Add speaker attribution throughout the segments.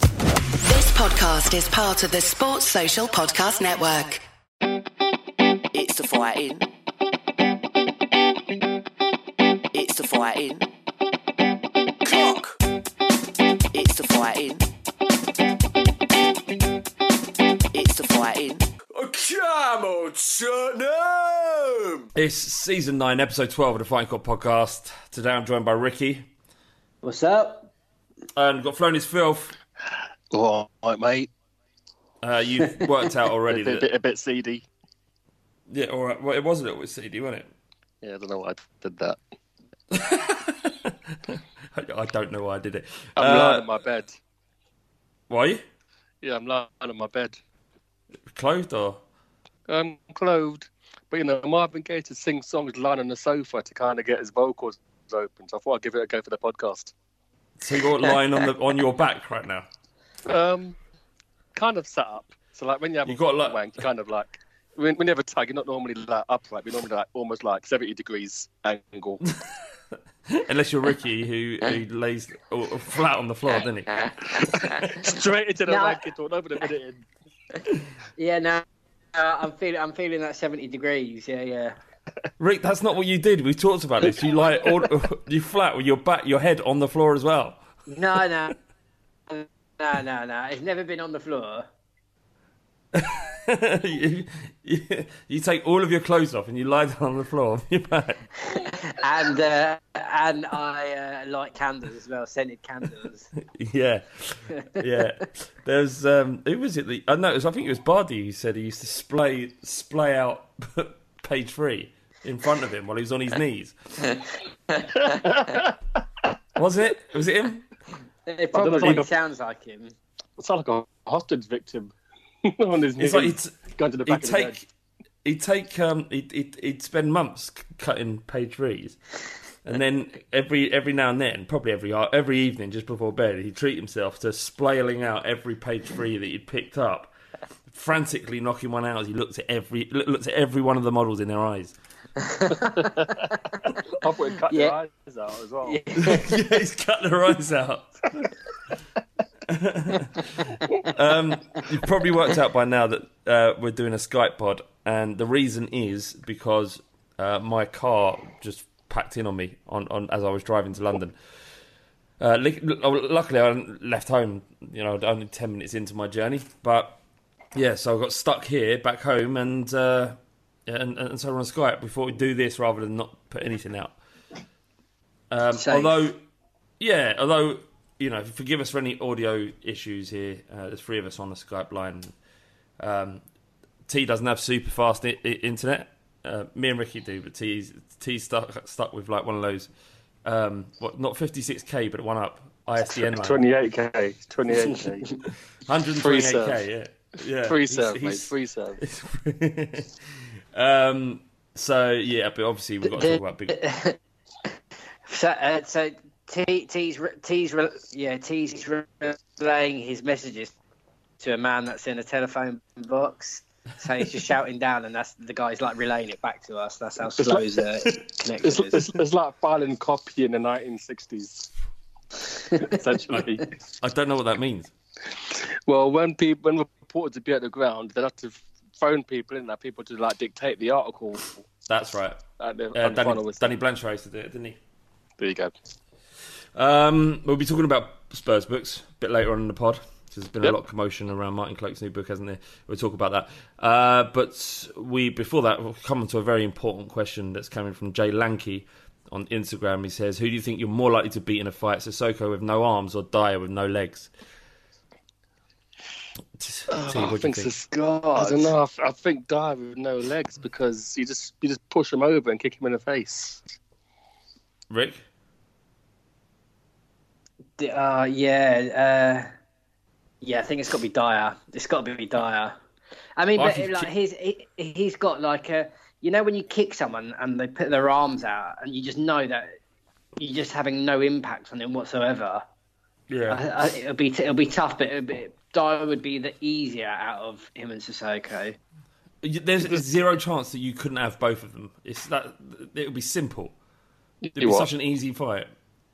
Speaker 1: This podcast is part of the Sports Social Podcast Network.
Speaker 2: It's the fighting. It's the fighting. Cock. It's the fighting. It's the fighting.
Speaker 3: Come on, Tottenham!
Speaker 4: It's season 9, episode 12 of the Fighting Cock podcast. Today I'm joined by Ricky.
Speaker 5: What's up?
Speaker 4: And got Flown his filth.
Speaker 6: All right, mate.
Speaker 4: Uh, you've worked out already
Speaker 6: a, bit,
Speaker 4: that.
Speaker 6: a, bit, a bit seedy.
Speaker 4: Yeah, all right. Well, it was a little bit seedy, wasn't it?
Speaker 6: Yeah, I don't know why I did that.
Speaker 4: I, don't know why I did it.
Speaker 6: I'm
Speaker 4: Uh,
Speaker 6: lying in my bed.
Speaker 4: Why?
Speaker 6: Yeah, I'm lying in my bed.
Speaker 4: Clothed or?
Speaker 6: I'm clothed. But, you know, Marvin Gaye to sing songs lying on the sofa to kind of get his vocals open. So I thought I'd give it a go for the podcast.
Speaker 4: So you're lying on the on your back right now.
Speaker 6: Um, kind of set up. So, like, when you have
Speaker 4: You
Speaker 6: a
Speaker 4: got, like-
Speaker 6: wank, you kind of like, we, we never tug. You're not normally like upright. We're normally like almost like 70 degrees angle.
Speaker 4: Unless you're Ricky, who, who lays flat on the floor, doesn't he?
Speaker 6: Straight into the
Speaker 5: No.
Speaker 6: blanket or over the minute in.
Speaker 5: Yeah, no, uh, I'm feeling I'm feeling that 70 degrees. Yeah, yeah.
Speaker 4: Rick, that's not what you did. We talked about this. You lie, all, you flat with your back, your head on the floor as well.
Speaker 5: No, no, no, no, no. It's never been on the floor.
Speaker 4: you, you, you take all of your clothes off and you lie down on the floor on your back.
Speaker 5: And uh, and I uh, light candles as well, scented candles.
Speaker 4: Yeah, yeah. There's um, who was it? The I know. it was- I think it was Bardi who said he used to splay splay out page three in front of him while he was on his knees. was it? Was it him?
Speaker 5: It
Speaker 6: know,
Speaker 5: probably
Speaker 6: like a-
Speaker 5: sounds like him.
Speaker 6: It's like a hostage victim on his knees.
Speaker 4: It's like he'd,
Speaker 6: going to the back
Speaker 4: he'd
Speaker 6: of the bed.
Speaker 4: take he'd take um he'd, he'd, he'd spend months c- cutting page threes. And then every every now and then, probably every every evening just before bed, he'd treat himself to splayling out every page three that he'd picked up, frantically knocking one out as he looked at every loo- looked at every one of the models in their eyes.
Speaker 6: I he'd cut
Speaker 5: Yeah.
Speaker 6: their eyes out as well.
Speaker 4: yeah, he's cut their eyes out. um, you've probably worked out by now that uh, we're doing a Skype pod, and the reason is because uh, my car just packed in on me on, on as I was driving to London. Uh, oh, luckily, I left home, you know, only ten minutes into my journey. But yeah, so I got stuck here back home, and uh, and, and so we're on Skype. We thought we'd do this rather than not put anything out. Um, although, yeah, although you know, forgive us for any audio issues here. Uh, there's three of us on the Skype line. Um, T doesn't have super fast I- I- internet. Uh, me and Ricky do, but T's T's stuck stuck with like one of those, um, what not 56k, but one up ISDN line,
Speaker 6: 28k, 28k.
Speaker 4: 128k. Yeah, yeah.
Speaker 6: Free
Speaker 4: He's-
Speaker 6: mate.
Speaker 4: he's-
Speaker 6: Free serve.
Speaker 4: um. So yeah, but obviously we've got to talk about big.
Speaker 5: So, uh, so T, T's T's yeah T's relaying his messages to a man that's in a telephone box. So he's just shouting down, and that's the guy's like relaying it back to us. That's how slow his uh,
Speaker 6: It's,
Speaker 5: connection
Speaker 6: it's,
Speaker 5: is.
Speaker 6: it's like filing copy in the 1960s. Essentially.
Speaker 4: I don't know what that means.
Speaker 6: well, when people when reporters would be at the ground, they'd have to phone people in there, people to like dictate the article.
Speaker 4: That's right.
Speaker 6: At the,
Speaker 4: Uh, Danny. Danny Blanchard used to do it, didn't he?
Speaker 6: There you go.
Speaker 4: Um, we'll be talking about Spurs books a bit later on in the pod. There's been a lot of commotion around Martin Cloake's new book, hasn't there? We'll talk about that. Uh, but we before that, we'll come on to a very important question that's coming from Jay Lanky on Instagram. He says, "Who do you think you're more likely to beat in a fight, Sissoko with no arms or Dyer with no legs?" T- T,
Speaker 6: Oh,
Speaker 4: what
Speaker 6: I
Speaker 4: do you
Speaker 6: think
Speaker 4: think?
Speaker 6: Sis- I don't know. I, f- I think Dyer with no legs because you just you just push him over and kick him in the face.
Speaker 4: Rick?
Speaker 5: D- Uh, yeah, uh, yeah. I think it's got to be Dyer. It's got to be Dyer. I mean,
Speaker 4: I
Speaker 5: but
Speaker 4: think
Speaker 5: like
Speaker 4: ki-
Speaker 5: he's he, he's got like a you know when you kick someone and they put their arms out and you just know that you're just having no impact on them whatsoever.
Speaker 4: Yeah.
Speaker 5: I, I, it'll be it'll be tough, but it'll be, Dyer would be the easier out of him and Sissoko.
Speaker 4: There's a zero chance that you couldn't have both of them. It's that it would be simple. It'd be
Speaker 6: what?
Speaker 4: such an easy fight.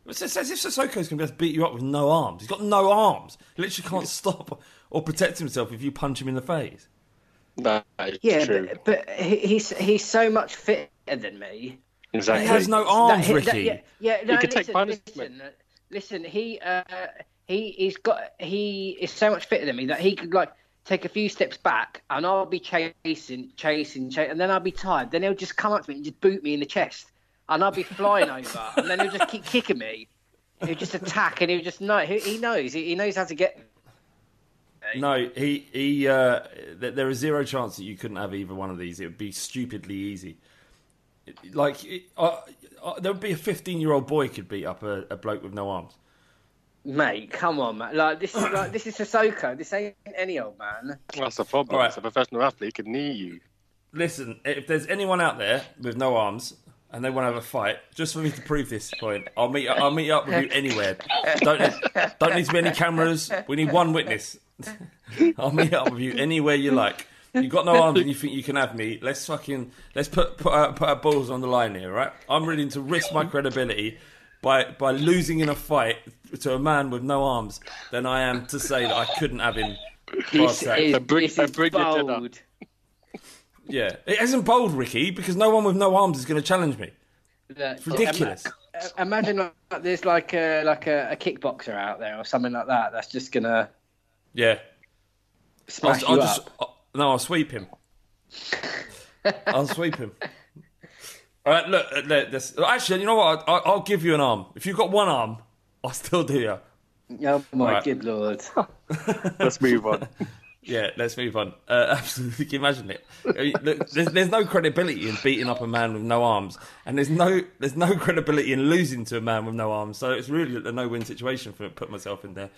Speaker 4: It's as as if Sissoko's going to be able to beat you up with no arms. He's got no arms. He literally can't stop or protect himself if you punch him in the face.
Speaker 6: That is
Speaker 5: Yeah,
Speaker 6: true.
Speaker 5: but, but he's he's so much fitter than me.
Speaker 6: exactly.
Speaker 4: He has no arms,
Speaker 5: That-
Speaker 4: Ricky.
Speaker 5: that- yeah, yeah. No,
Speaker 6: could take
Speaker 5: listen,
Speaker 6: punishment.
Speaker 5: Listen, listen, he uh, he he's got he is so much fitter than me that he could like take a few steps back and I'll be chasing, chasing, chasing, and then I'll be tired. Then he'll just come up to me and just boot me in the chest, and I'll be flying over, and then he'll just keep kicking me. He'll just attack, and he'll just know. He, he knows. He, he knows how to get.
Speaker 4: No, he he. Uh, there is zero chance that you couldn't have either one of these. It would be stupidly easy. Like uh, uh, there would be a fifteen-year-old boy could beat up a, a bloke with no arms.
Speaker 5: Mate, come on, man! Like this is like this is Sissoko. This ain't any old man.
Speaker 6: That's the problem.
Speaker 4: All right.
Speaker 6: It's a professional athlete He can knee you.
Speaker 4: Listen, if there's anyone out there with no arms and they want to have a fight, just for me to prove this point, I'll meet. I'll meet up with you anywhere. Don't don't need to be any cameras. We need one witness. I'll meet up with you anywhere you like. You got no arms and you think you can have me? Let's fucking let's put put our, put our balls on the line here, right? I'm willing to risk my credibility by by losing in a fight to a man with no arms than I am to say that I couldn't have him.
Speaker 5: This
Speaker 4: Barsack.
Speaker 5: is,
Speaker 6: A bring-
Speaker 5: this
Speaker 6: a
Speaker 5: is
Speaker 6: bring your
Speaker 5: bold.
Speaker 4: Yeah, it isn't bold, Ricky, because no one with no arms is going to challenge me. It's ridiculous.
Speaker 5: ima- imagine like, there's like a like a, a kickboxer out there or something like that. That's just gonna
Speaker 4: Yeah,
Speaker 5: smash
Speaker 4: I'll, I'll
Speaker 5: you
Speaker 4: just. I'll- no, I'll sweep him. I'll sweep him. All right, look, uh, look this, actually, you know what? I'll, I'll give you an arm. If you've got one arm, I'll still do you.
Speaker 5: Oh my
Speaker 4: Right.
Speaker 5: good lord!
Speaker 6: Let's move on.
Speaker 4: Yeah, let's move on. Uh, absolutely, can you imagine it? I mean, look, there's, there's no credibility in beating up a man with no arms, and there's no there's no credibility in losing to a man with no arms. So it's really a no-win situation for put myself in there.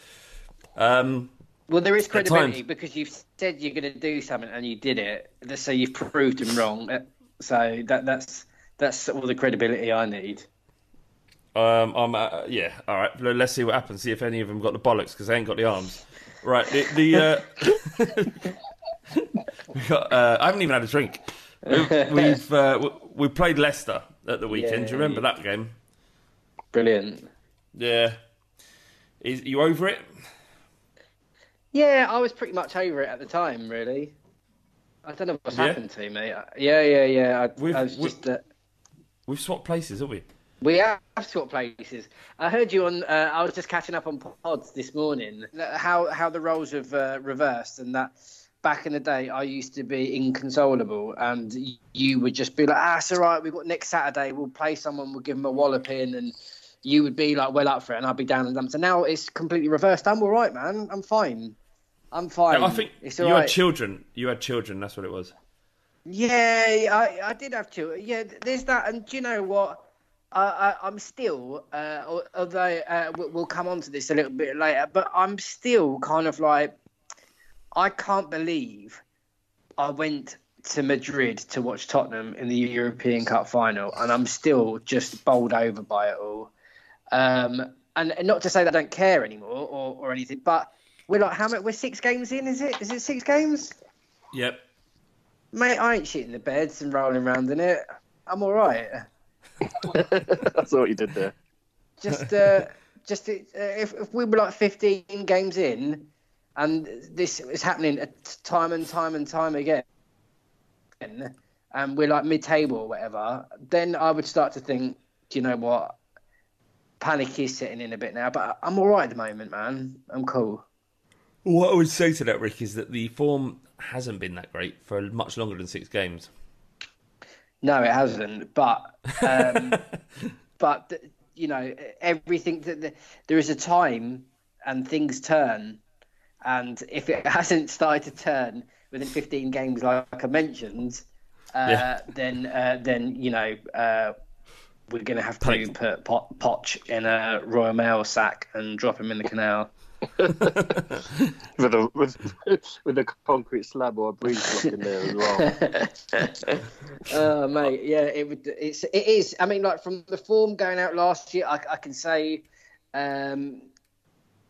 Speaker 4: Um,
Speaker 5: Well, there is credibility
Speaker 4: times.
Speaker 5: because you've said you're going to do something and you did it. So you've proved him wrong. Uh, So that that's that's all the credibility I need.
Speaker 4: Um, I'm, uh, yeah, all right. Let's see what happens. See if any of them got the bollocks because they ain't got the arms. Right. The, the uh, we got, uh, I haven't even had a drink. We've we've, uh, we played Leicester at the weekend. Do you remember that game?
Speaker 5: Brilliant.
Speaker 4: Yeah. Is you over it?
Speaker 5: Yeah, I was pretty much over it at the time. Really, I don't know what's
Speaker 4: Yeah?
Speaker 5: happened to me. Yeah, yeah, yeah. I, I was
Speaker 4: we-
Speaker 5: just. Uh,
Speaker 4: We've swapped places, have we?
Speaker 5: We have swapped places. I heard you on. Uh, I was just catching up on pods this morning. How how the roles have uh, reversed, and that back in the day I used to be inconsolable, and you would just be like, "Ah, it's all right. We've got next Saturday. We'll play someone. We'll give them a walloping," and you would be like, "Well up for it," and I'd be down and dumb. So now it's completely reversed. I'm all right, man. I'm fine. I'm fine.
Speaker 4: I think
Speaker 5: it's
Speaker 4: you
Speaker 5: all right.
Speaker 4: had children. You had children. That's what it was.
Speaker 5: Yeah, I, I did have children. Yeah, there's that, and do you know what? I, I, I'm still, uh, although uh, we- we'll come on to this a little bit later, but I'm still kind of like, I can't believe I went to Madrid to watch Tottenham in the European Cup final, and I'm still just bowled over by it all. Um, and, and not to say that I don't care anymore or, or anything, but we're like, how many? We're six games in, is it? Is it six games?
Speaker 4: Yep.
Speaker 5: Mate, I ain't shitting the beds and rolling around in it. I'm all right.
Speaker 6: That's what you did there.
Speaker 5: Just, uh, just uh, if if we were like 15 games in, and this is happening time and time and time again, and we're like mid-table or whatever, then I would start to think, do you know what? Panic is setting in a bit now, but I'm all right at the moment, man. I'm cool.
Speaker 4: What I would say to that, Rick, is that the form hasn't been that great for much longer than six games.
Speaker 5: No, it hasn't. But um, but you know everything that the, there is a time and things turn, and if it hasn't started to turn within 15 games, like I mentioned, uh,
Speaker 4: Yeah.
Speaker 5: then uh, then you know uh, we're going to have to
Speaker 4: Panic.
Speaker 5: put Pot, Poch in a Royal Mail sack and drop him in the canal.
Speaker 6: With a with, with a concrete slab or a breeze block in there as well.
Speaker 5: Oh mate, yeah, it would. It's it is. I mean, like from the form going out last year, I, I can say, um,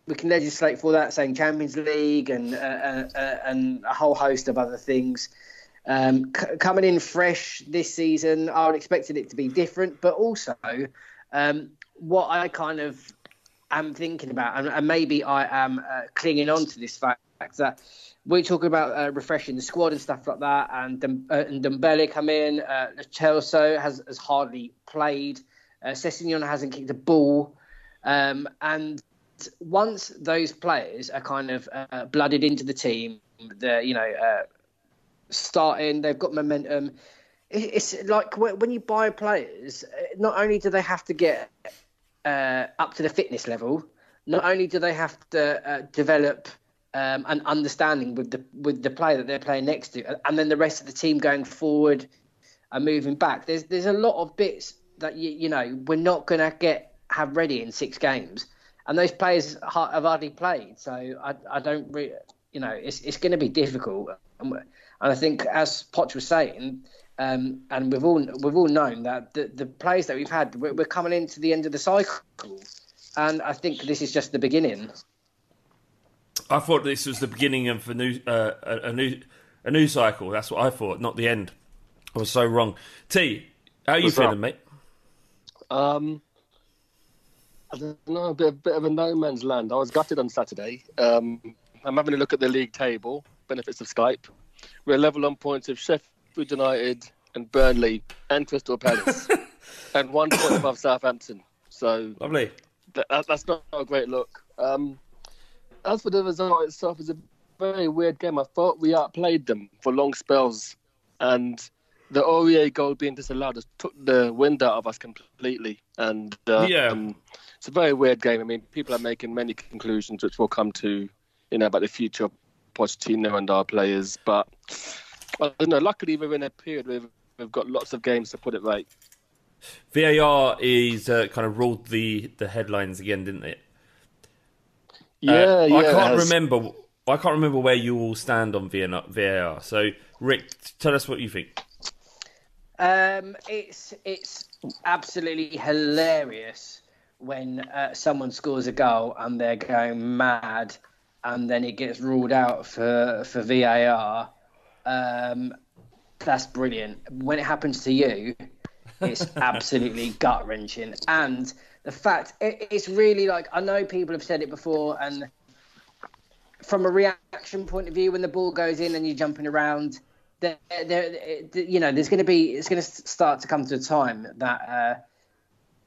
Speaker 5: we can legislate for that, saying Champions League and uh, uh, uh, and a whole host of other things. Um, c- coming in fresh this season, I expected it to be different, but also um, what I kind of am thinking about, and, and maybe I am uh, clinging on to this fact that we're talking about uh, refreshing the squad and stuff like that, and uh, and Ndombele come in. Uh, Celso has has hardly played. Uh, Sessegnon hasn't kicked a ball, um, and once those players are kind of uh, blooded into the team, they're you know uh, starting, they've got momentum. It's like when when you buy players, uh, not only do they have to get uh, up to the fitness level, not only do they have to uh, develop um, an understanding with the with the player that they're playing next to, and then the rest of the team going forward and moving back. There's there's a lot of bits that you you know we're not going to get have ready in six games, and those players have hardly played. So I I don't re- you know it's it's going to be difficult, and, I think as Poch was saying. Um, and we've all we've all known that the, the players that we've had we're, we're coming into the end of the cycle, and I think this is just the beginning.
Speaker 4: I thought this was the beginning of a new, uh, a, a new, A new cycle. That's what I thought, not the end. I was so wrong. T, how are you
Speaker 6: What's
Speaker 4: feeling,
Speaker 6: up?
Speaker 4: mate?
Speaker 6: Um, I don't know, a bit, a bit of a no man's land. I was gutted on Saturday. Um, I'm having a look at the league table, benefits of Skype. We're level on points with Sheffield United and Burnley and Crystal Palace, and one point above Southampton. So
Speaker 4: Lovely.
Speaker 6: that, that- that's not a great look. Um, as for the result itself, it's a very weird game. I thought we outplayed them for long spells, and the Aurier goal being disallowed just took the wind out of us completely. And uh,
Speaker 4: Yeah.
Speaker 6: um, it's a very weird game. I mean, people are making many conclusions, which we'll come to, you know, about the future of Pochettino and our players. But I don't know. Luckily, we're in a period where we've got lots of games to put it right.
Speaker 4: VAR is uh, kind of ruled the, the headlines again, didn't it?
Speaker 6: Yeah,
Speaker 4: Uh,
Speaker 6: yeah.
Speaker 4: I can't remember. I can't remember where you all stand on VAR. So, Rick, tell us what you think.
Speaker 5: Um, it's it's absolutely hilarious when uh, someone scores a goal and they're going mad, and then it gets ruled out for for VAR. Um, that's brilliant. When it happens to you, it's absolutely gut wrenching. And the fact it, it's really like I know people have said it before, and from a reaction point of view, when the ball goes in and you're jumping around, there, there, you know, there's going to be, it's going to start to come to a time that uh,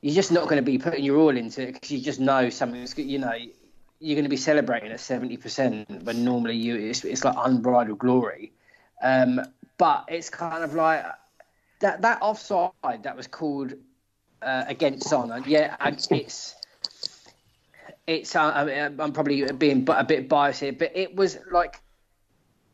Speaker 5: you're just not going to be putting your all into it because you just know something's, you know, you're going to be celebrating at 70% when normally you, it's, it's like unbridled glory. Um, but it's kind of like that, that offside that was called uh, against Son. Yeah, it's, it's, uh, I mean, I'm probably being a bit biased here, but it was like,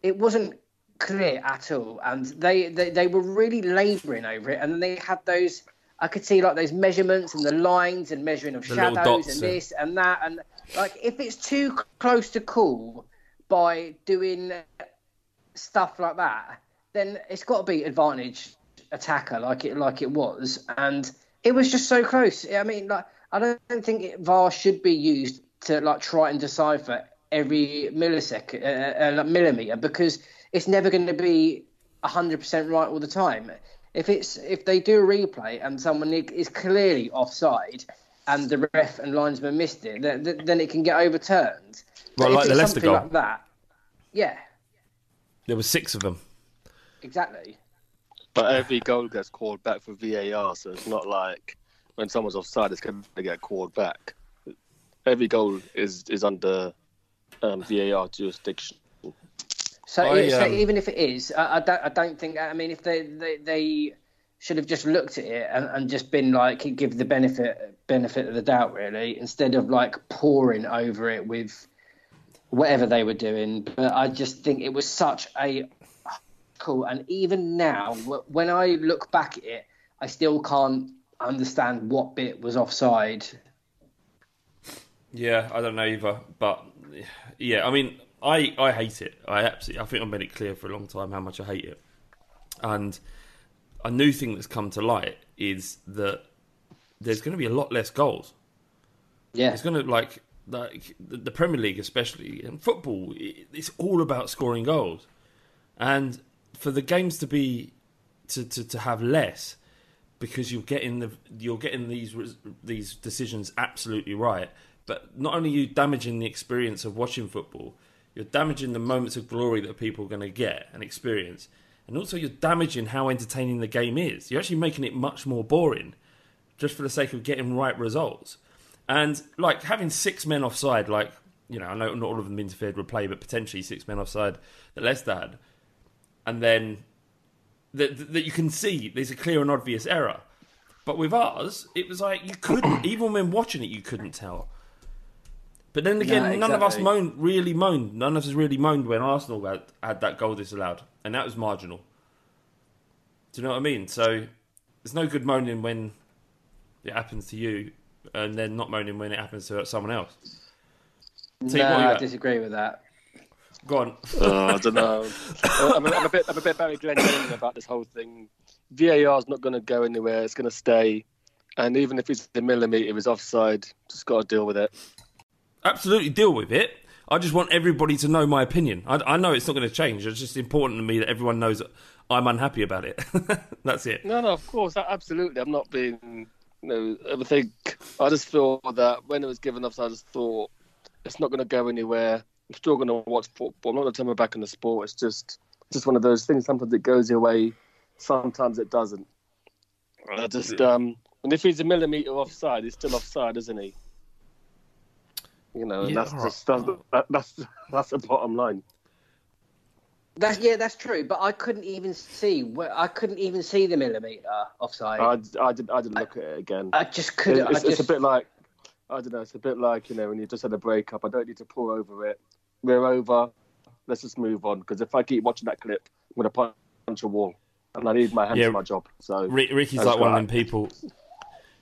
Speaker 5: it wasn't clear at all, and they they, they were really labouring over it, and they had those. I could see like those measurements and the lines and measuring of
Speaker 4: The
Speaker 5: shadows and this and that, and like if it's too close to call by doing stuff like that, then it's got to be advantage attacker like it like it was, and it was just so close. I mean, like I don't think it, VAR should be used to like try and decipher every millisecond, uh, uh, millimeter, because it's never going to be hundred percent right all the time. If it's if they do a replay and someone is clearly offside and the ref and linesman missed it, then, then it can get overturned.
Speaker 4: Well,
Speaker 5: But
Speaker 4: like the Leicester goal.
Speaker 5: like that, yeah,
Speaker 4: There were six of them.
Speaker 5: exactly.
Speaker 6: But every goal gets called back for VAR, so it's not like when someone's offside, it's going to get called back. Every goal is is under um, VAR jurisdiction.
Speaker 5: So,
Speaker 4: I,
Speaker 5: so
Speaker 4: um,
Speaker 5: even if it is, I, I don't. I don't think. I mean, if they they, they should have just looked at it and, and just been like give the benefit benefit of the doubt, really, instead of like pouring over it with whatever they were doing. But I just think it was such a cool. And even now, when I look back at it, I still can't understand what bit was offside.
Speaker 4: Yeah, I don't know either, but yeah, I mean, I I hate it. I absolutely, I think I've made it clear for a long time how much I hate it. And a new thing that's come to light is that there's going to be a lot less goals.
Speaker 5: Yeah,
Speaker 4: It's going to like like the Premier League, especially and football. It's all about scoring goals, and for the games to be to, to, to have less because you're getting the you're getting these these decisions absolutely right. But not only you damaging the experience of watching football, you're damaging the moments of glory that people are going to get and experience, and also you're damaging how entertaining the game is. You're actually making it much more boring, just for the sake of getting right results. And like having six men offside, like you know, I know not all of them interfered with play, but potentially six men offside that Leicester had, and then that that you can see there's a clear and obvious error. But with ours, it was like you couldn't, even when watching it, you couldn't tell. But then again,
Speaker 5: No,
Speaker 4: none of us moaned, really moaned. None of us really moaned when Arsenal had, had that goal disallowed, and that was marginal. Do you know what I mean? So there's no good moaning when it happens to you, and then not moaning when it happens to someone else. Tell
Speaker 5: no,
Speaker 4: what,
Speaker 5: I
Speaker 4: got.
Speaker 5: disagree with that.
Speaker 4: Go on.
Speaker 6: Uh, I don't know. I'm, a, I'm a bit, I'm a bit Barry Glenn about this whole thing. VAR is not going to go anywhere. It's going to stay, and even if it's a millimetre, it's offside. Just got to deal with it.
Speaker 4: absolutely deal with it. I just want everybody to know my opinion. I, I know it's not going to change. It's just important to me that everyone knows that I'm unhappy about it. That's it.
Speaker 6: No, no, of course, absolutely. I'm not being. Know, I think I just feel that when it was given up, I just thought it's not going to go anywhere. I'm still going to watch football. I'm not going to turn my back on the sport. It's just, just one of those things. Sometimes it goes your way, sometimes it doesn't. I just, um, and if he's a millimeter offside, he's still offside, isn't he? You know, and
Speaker 4: Yeah,
Speaker 6: that's
Speaker 4: all
Speaker 6: just that's, that's that's the bottom line.
Speaker 5: That's yeah, that's true. But I couldn't even see. where I couldn't even see the millimeter offside.
Speaker 6: I, I did I did look at it again.
Speaker 5: I just couldn't.
Speaker 6: It's, it's
Speaker 5: just,
Speaker 6: a bit like I don't know. It's a bit like you know when you just had a breakup. I don't need to pour over it. We're over. Let's just move on. Because if I keep watching that clip, I'm gonna punch a wall, and I need my hands
Speaker 4: Yeah.
Speaker 6: for my job. So
Speaker 4: Ricky's like one of them people.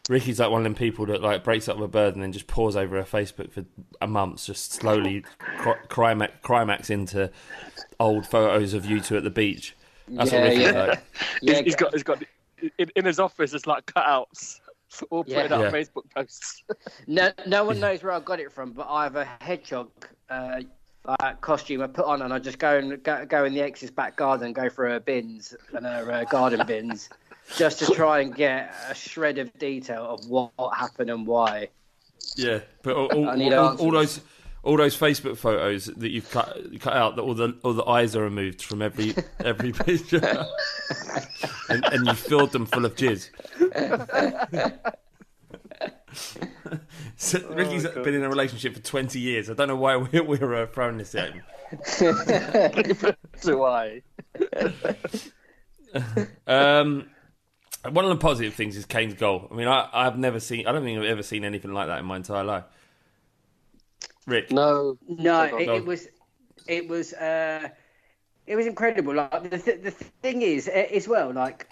Speaker 4: Ricky's like one of them people that like breaks up with a bird and then just pours over her Facebook for a month, just slowly cri- climax, climax into old photos of you two at the beach. That's
Speaker 5: Yeah,
Speaker 4: what Ricky's
Speaker 5: yeah.
Speaker 4: like.
Speaker 5: yeah,
Speaker 6: he's, he's got he's got in, in his office. It's like cutouts, all putting
Speaker 5: Yeah.
Speaker 6: out
Speaker 4: Yeah.
Speaker 6: Facebook posts.
Speaker 5: No, no one knows where I got it from, but I have a hedgehog uh, uh, costume I put on, and I just go and go, go in the ex's back garden, and go for her bins and her uh, garden bins, just to try and get a shred of detail of what, what happened and why.
Speaker 4: Yeah, but all, all, all, all those all those Facebook photos that you've cut cut out, that all the all the eyes are removed from every every picture, and, and you filled them full of jizz. so, Ricky's been in a relationship for twenty years. I don't know why we're, we're uh, throwing this at him.
Speaker 6: Do I?
Speaker 4: Um, one of the positive things is Kane's goal. I mean, I, I've never seen. I don't think I've ever seen anything like that in my entire life. Rick,
Speaker 6: No.
Speaker 5: No, it, it was, it was, uh, it was incredible. Like the th- the thing is, uh, as well, like,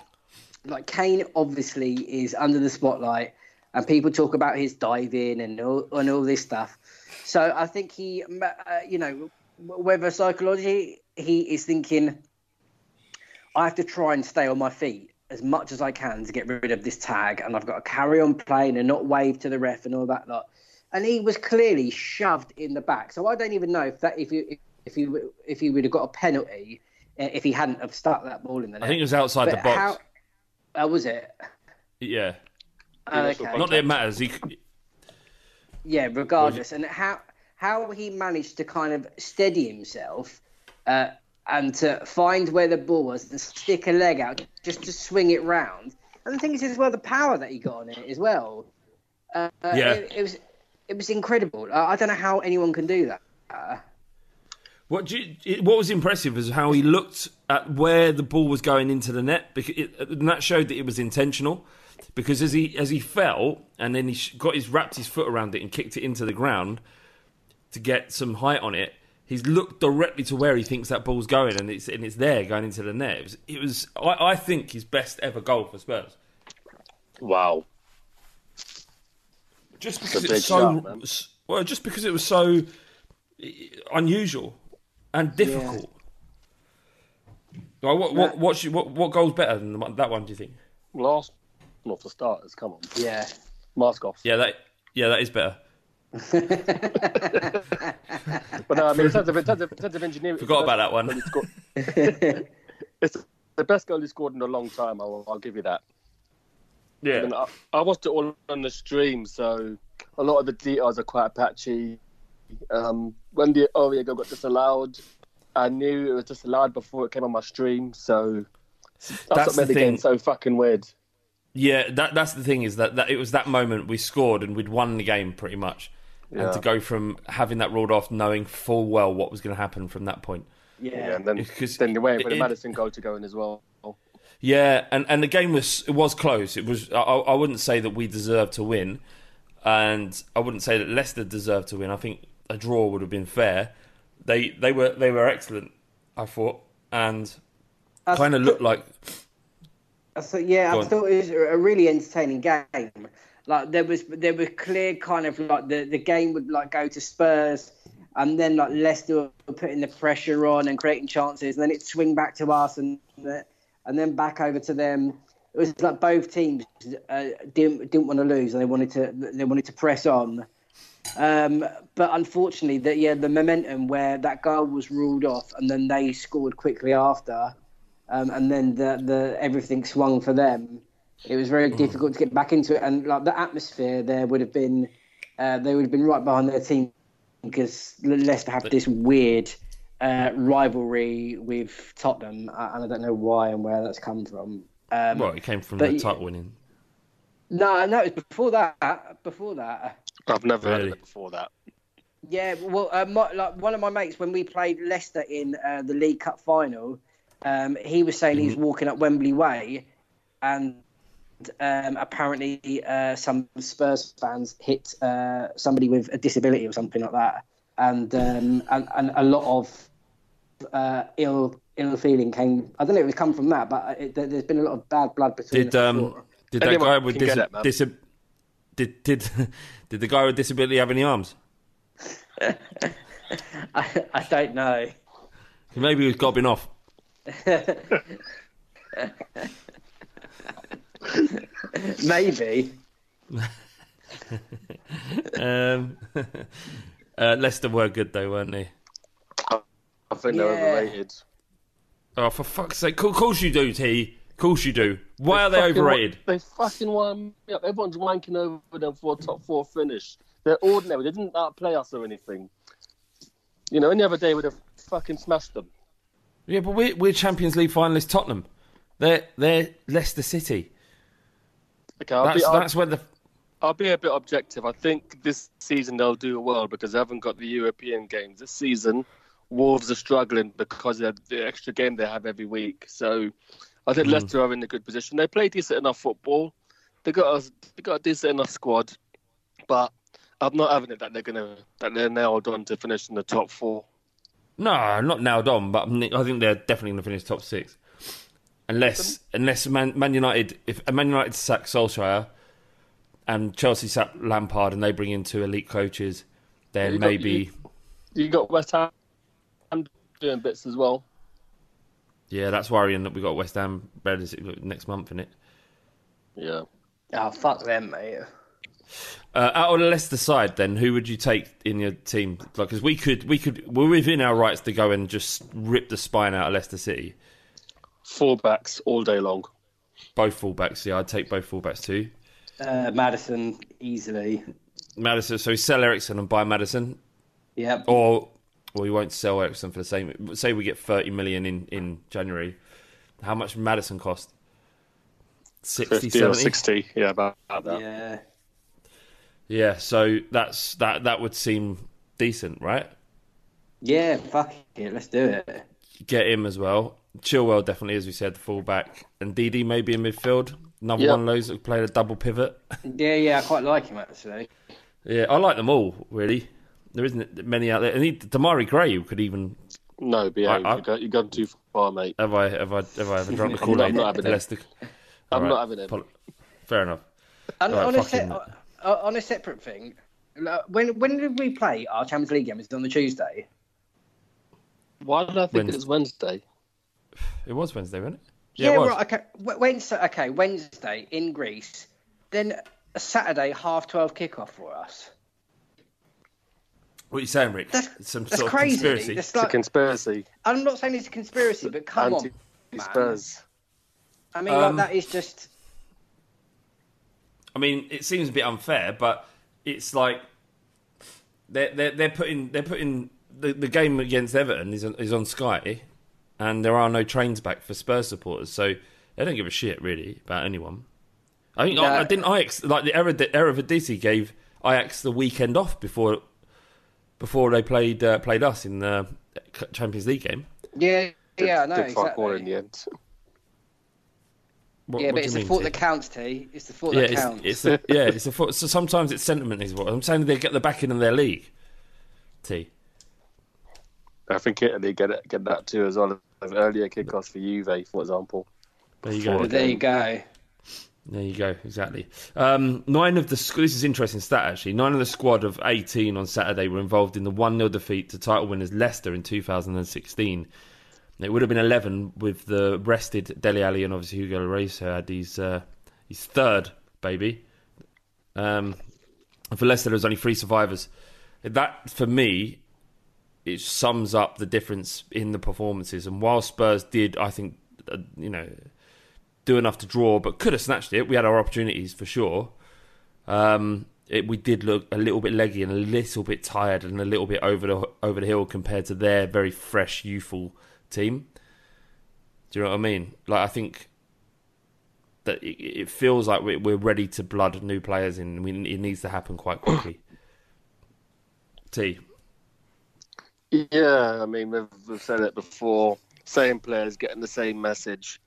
Speaker 5: like Kane obviously is under the spotlight, and people talk about his diving and all and all this stuff. So I think he, uh, you know, whether psychology, he is thinking, I have to try and stay on my feet as much as I can to get rid of this tag, and I've got to carry on playing and not wave to the ref and all that lot. And he was clearly shoved in the back. So I don't even know if that if you if he if he would have got a penalty uh, if he hadn't have stuck that ball in the net.
Speaker 4: I think it was outside
Speaker 5: But
Speaker 4: the box.
Speaker 5: How, how was it?
Speaker 4: Yeah,
Speaker 5: Oh, okay.
Speaker 4: not that it matters. He,
Speaker 5: Yeah, regardless, and how how he managed to kind of steady himself uh, and to find where the ball was and stick a leg out just to swing it round. And the thing is, as well, the power that he got on it as well. Uh,
Speaker 4: Yeah.
Speaker 5: it, it was it was incredible. I, I don't know how anyone can do that. Uh,
Speaker 4: What do you, what was impressive was how he looked at where the ball was going into the net, because it, and that showed that it was intentional. Because as he as he fell and then he got his wrapped his foot around it and kicked it into the ground to get some height on it, he's looked directly to where he thinks that ball's going, and it's and it's there going into the net. It was, it was I, I think his best ever goal for Spurs.
Speaker 6: Wow.
Speaker 4: Just because
Speaker 6: a
Speaker 4: it was so
Speaker 6: shout, man.
Speaker 4: s- well, just because it was so unusual and difficult. Well, what what what, what what goal's better than that one? Do you think?
Speaker 6: Last not for starters. Come on.
Speaker 5: yeah.
Speaker 6: Mask off.
Speaker 4: Yeah, that yeah that is better.
Speaker 6: But no, I mean, in terms of, in terms of, in terms of engineering,
Speaker 4: Forgot about that one.
Speaker 6: It's the best goal he scored in a long time. I'll, I'll give you that.
Speaker 4: Yeah,
Speaker 6: And I, I watched it all on the stream, so a lot of the details are quite patchy. Um, when the Aurier goal got disallowed, I knew it was disallowed before it came on my stream, so that's,
Speaker 4: That's
Speaker 6: what made
Speaker 4: the
Speaker 6: the, game so fucking weird.
Speaker 4: yeah. That that's the thing is that, that it was that moment we scored and we'd won the game pretty much,
Speaker 6: Yeah.
Speaker 4: and to go from having that ruled off, knowing full well what was going to happen from that point.
Speaker 6: Yeah, and then
Speaker 4: Because
Speaker 6: then you're waiting for the Maddison goal to go in as well.
Speaker 4: Yeah, and, and the game was it was close. It was I, I wouldn't say that we deserved to win, and I wouldn't say that Leicester deserved to win. I think a draw would have been fair. They they were they were excellent. I thought, and kind of looked like
Speaker 5: I thought, yeah, I thought it was a really entertaining game. Like there was, there was clear kind of like the, the game would like go to Spurs, and then like Leicester were putting the pressure on and creating chances, and then it swing back to us, and and then back over to them. It was like both teams uh, didn't didn't want to lose, and they wanted to they wanted to press on. Um, but unfortunately, that yeah, the momentum where that goal was ruled off, and then they scored quickly after, um, and then the the everything swung for them. It was very difficult to get back into it, and like the atmosphere there would have been, uh, they would have been right behind their team because Leicester have this weird uh, rivalry with Tottenham, uh, and I don't know why and where that's come from. Um,
Speaker 4: Well, it came from
Speaker 5: but
Speaker 4: the
Speaker 5: y-
Speaker 4: title winning.
Speaker 5: no, no, it was before that. Before that.
Speaker 6: I've never heard of it before that.
Speaker 5: Yeah, well, uh, my, like one of my mates when we played Leicester in uh, the League Cup final, um, he was saying he was walking up Wembley Way, and um, apparently uh, some Spurs fans hit uh, somebody with a disability or something like that, and um, and, and a lot of uh, ill ill feeling came. I don't know if it come from that, but it, there- there's been a lot of bad blood between.
Speaker 4: Did
Speaker 5: the
Speaker 4: um did that
Speaker 6: Anyone
Speaker 4: guy with
Speaker 6: can
Speaker 4: dis-
Speaker 6: it,
Speaker 4: dis- did did did the guy with disability have any arms?
Speaker 5: I, I don't know.
Speaker 4: Maybe he was gobbing off.
Speaker 5: Maybe.
Speaker 4: Um, uh, Leicester were good though, weren't they?
Speaker 6: I think they're
Speaker 5: Yeah.
Speaker 6: overrated.
Speaker 4: Oh, for fuck's sake! Of course you do, T. Of course you do. Why are they
Speaker 6: fucking
Speaker 4: overrated?
Speaker 6: wa- They fucking wind me up. Everyone's wanking over them for a top four finish. They're ordinary. They didn't outplay us or anything. You know, any other day would have fucking smashed them.
Speaker 4: Yeah, but we're, we're Champions League finalists, Tottenham. They're they're Leicester City.
Speaker 6: Okay, I'll,
Speaker 4: That's
Speaker 6: be, I'll,
Speaker 4: that's where the
Speaker 6: I'll be a bit objective. I think this season they'll do well because they haven't got the European games. This season, Wolves are struggling because of the extra game they have every week. So I think hmm. Leicester are in a good position. They play decent enough football. They got a, they got a decent enough squad, but I'm not having it that they're gonna that they're nailed on to finish in the top four.
Speaker 4: no, not nailed on, but I think they're definitely going to finish top six, unless unless Man, Man United if Man United sack Solskjaer and Chelsea sack Lampard and they bring in two elite coaches, then
Speaker 6: You got-
Speaker 4: maybe
Speaker 6: you- You got West Ham doing bits as well.
Speaker 4: yeah, that's worrying that we got West Ham relatively next month in it.
Speaker 6: Yeah.
Speaker 5: Oh fuck them, mate.
Speaker 4: Uh, out of the Leicester side, then who would you take in your team? Like, because we could, we could, we're within our rights to go and just rip the spine out of Leicester City.
Speaker 6: Fullbacks all day long.
Speaker 4: Both fullbacks, yeah, I'd take both fullbacks too.
Speaker 5: Uh, Maddison easily.
Speaker 4: Maddison, so we sell Eriksen and buy Maddison,
Speaker 5: Yep.
Speaker 4: or well, we won't sell Eriksen for the same. Say we get thirty million in in January. How much Maddison cost? 60,
Speaker 6: 50 or
Speaker 4: 70?
Speaker 6: 60. Yeah, about that.
Speaker 5: Yeah.
Speaker 4: Yeah, so that's that. That would seem decent, right?
Speaker 5: Yeah, fuck it, let's do it.
Speaker 4: Get him as well. Chilwell definitely, as we said, the fullback, and Ndidi maybe in midfield. Another
Speaker 6: Yep.
Speaker 4: one of those that played a double pivot.
Speaker 5: Yeah, yeah, I quite like him actually.
Speaker 4: yeah, I like them all really. There isn't many out there. And he, Demarai Gray could even.
Speaker 6: No, behave.
Speaker 4: I- I-
Speaker 6: you go, you've gone too far, mate.
Speaker 4: Have I? Have I? Have I ever drunk the
Speaker 6: I'm
Speaker 4: Kool Aid?
Speaker 6: I'm not having it. I'm not having it.
Speaker 4: Fair enough.
Speaker 5: And
Speaker 4: Right,
Speaker 5: on, a se- uh, on a separate thing, when when did we play our Champions League game? Is it on the Tuesday?
Speaker 6: Why did I think
Speaker 4: Wednesday.
Speaker 6: it's Wednesday?
Speaker 4: It was Wednesday, wasn't it?
Speaker 5: Yeah,
Speaker 4: it was.
Speaker 5: right. Okay, Wednesday. Okay, Wednesday in Greece. Then a Saturday half twelve kickoff for us.
Speaker 4: What are you saying, Rick?
Speaker 5: That's-
Speaker 4: It's Some
Speaker 5: That's
Speaker 4: sort
Speaker 5: crazy.
Speaker 4: of conspiracy.
Speaker 5: That's
Speaker 6: It's a conspiracy.
Speaker 5: I'm not saying it's a conspiracy, but come on, man.
Speaker 6: Anti-Spurs.
Speaker 5: I mean,
Speaker 4: Um,
Speaker 5: like that is just.
Speaker 4: I mean, it seems a bit unfair, but it's like they're they're, they're putting they're putting the, the game against Everton is on, is on Sky, and there are no trains back for Spurs supporters, so they don't give a shit really about anyone. I think I,
Speaker 5: No.
Speaker 4: I didn't Ajax like the Eredivisie gave Ajax the weekend off before before they played uh, played us in the Champions League game.
Speaker 5: Yeah, yeah, I know
Speaker 6: Did fuck all in
Speaker 5: exactly.
Speaker 6: the end.
Speaker 4: What,
Speaker 5: Yeah,
Speaker 4: what
Speaker 5: but it's the
Speaker 4: mean,
Speaker 5: thought that counts, T. It's the thought
Speaker 4: yeah,
Speaker 5: that
Speaker 4: it's,
Speaker 5: counts.
Speaker 4: it's the, yeah, it's the thought. So sometimes it's sentiment is what I'm saying. They get the backing of their league. T.
Speaker 6: I think Italy get it, get that too as well. As earlier kickoffs for Juve, for example.
Speaker 4: There you go.
Speaker 6: Before
Speaker 5: there you go.
Speaker 4: There you go. Exactly. Um, nine of the this is interesting stat actually. Nine of the squad of eighteen on Saturday were involved in the one 0 defeat to title winners Leicester in 2016. It would have been eleven with the rested Dele Alli and obviously Hugo Lloris who had his uh, his third baby. Um, For Leicester, there was only three survivors. That, for me, it sums up the difference in the performances. And while Spurs did, I think, uh, you know, do enough to draw, but could have snatched it, we had our opportunities for sure. Um, it, we did look a little bit leggy and a little bit tired and a little bit over the over the hill compared to their very fresh, youthful team. Do you know what I mean? Like I think that it, it feels like we're ready to blood new players in. It needs to happen quite quickly. T.
Speaker 6: Yeah, I mean we've, we've said it before. Same players getting the same message,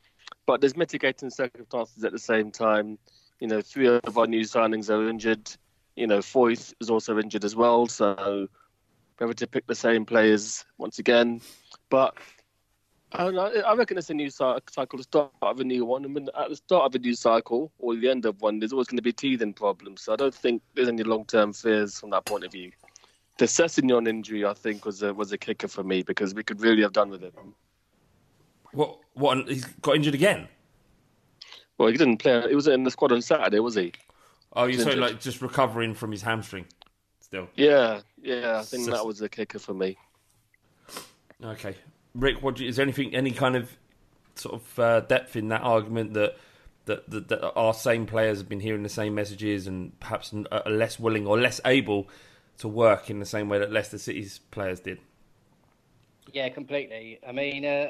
Speaker 6: but there's mitigating circumstances at the same time. You know, three of our new signings are injured. You know, Foyth is also injured as well, so we have to pick the same players once again. But I, know, I reckon it's a new cycle, the start of a new one. I mean, at the start of a new cycle or the end of one, there's always going to be teething problems. So I don't think there's any long-term fears from that point of view. The Sessegnon injury, I think, was a, was a kicker for me because we could really have done with it.
Speaker 4: What? What? He's got injured again.
Speaker 6: Well, he didn't play. He was in the squad on Saturday, was he?
Speaker 4: Oh, you're saying like just recovering from his hamstring, still?
Speaker 6: Yeah, yeah. I think that was the kicker for me.
Speaker 4: Okay, Rick. What you, is there anything, any kind of sort of uh, depth in that argument that, that that that our same players have been hearing the same messages and perhaps are less willing or less able to work in the same way that Leicester City's players did?
Speaker 5: Yeah, completely. I mean, uh,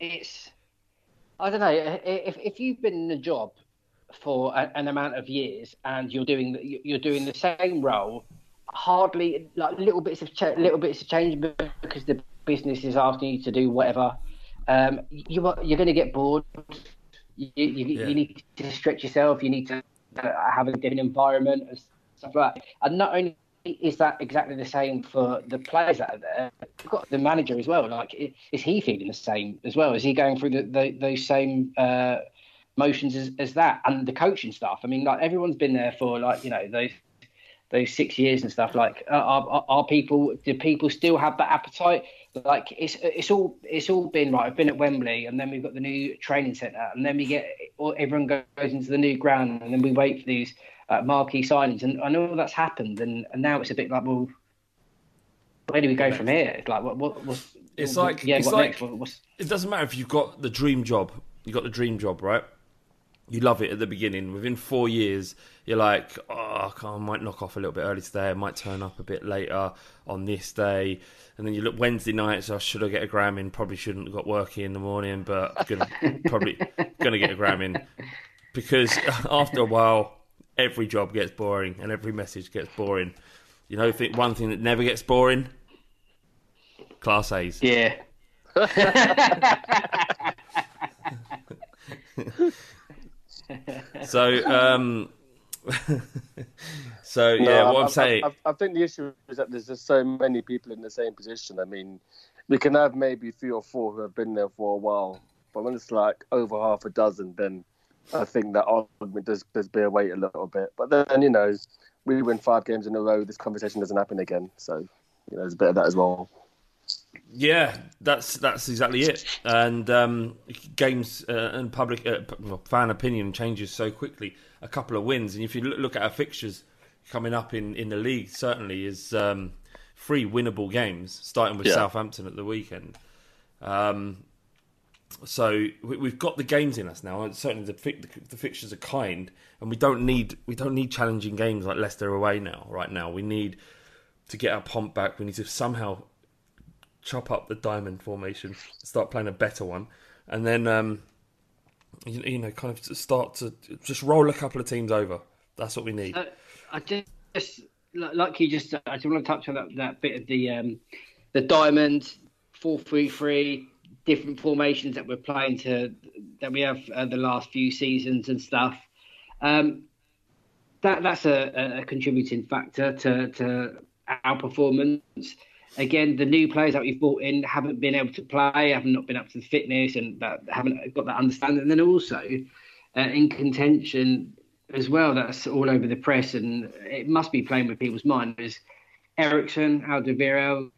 Speaker 5: it's I don't know if if you've been in a job for a, an amount of years and you're doing you're doing the same role, hardly like little bits of ch- little bits of change because the business is asking you to do whatever. Um, you are, you're going to get bored. You, you, yeah. you, need to stretch yourself. You need to have a different environment and stuff like that. And not only is that exactly the same for the players that are there? You've got the manager as well. Like, is he feeling the same as well? Is he going through the, the, those same uh, motions as, as that? And the coaching stuff. I mean, like everyone's been there for like you know those those six years and stuff. Like, are, are, are people? Do people still have that appetite? Like, it's it's all it's all been right. I've been at Wembley, and then we've got the new training centre, and then we get everyone goes into the new ground, and then we wait for these uh, marquee signings, and I know that's happened, and, and now it's a bit like, well, where do we go from here? It's like, what, what what's
Speaker 4: it's like,
Speaker 5: yeah,
Speaker 4: it's like it doesn't matter if you've got the dream job, you got the dream job, right? You love it at the beginning. Within four years, you're like, oh, I might knock off a little bit early today. I might turn up a bit later on this day. And then you look Wednesday nights. So should I get a gram in? Probably shouldn't have got working in the morning, but gonna probably gonna get a gram in because after a while every job gets boring and every message gets boring. You know, think one thing that never gets boring: class A's.
Speaker 5: Yeah.
Speaker 4: so, um, so yeah, no, what I, I'm saying,
Speaker 6: I, I, I, think the issue is that there's just so many people in the same position. I mean, we can have maybe three or four who have been there for a while, but when it's like over half a dozen, then I think that argument does does bear weight a little bit. But then you know, we win five games in a row. This conversation doesn't happen again. So you know, there's a bit of that as well.
Speaker 4: Yeah, that's that's exactly it. And um, games uh, and public uh, fan opinion changes so quickly. A couple of wins, and if you look at our fixtures coming up in, in the league, certainly is um, three winnable games, starting with yeah. Southampton at the weekend. Um, so we, have got the games in us now. Certainly, the, the, fixtures are kind, and we don't need we don't need challenging games like Leicester away now. Right now, we need to get our pomp back. We need to somehow chop up the diamond formation, start playing a better one, and then um, you, you, know, kind of start to just roll a couple of teams over. That's what we need. Uh,
Speaker 5: I just like you just. I just want to touch on that, that bit of the um, the diamond four three three different formations that we're playing to that we have uh, the last few seasons and stuff. Um, that that's a, a, contributing factor to, to our performance. Again, the new players that we've brought in haven't been able to play, haven't not been up to the fitness, and that haven't got that understanding. And then also uh, in contention as well, that's all over the press, and it must be playing with people's minds. Eriksen, Alderweireld,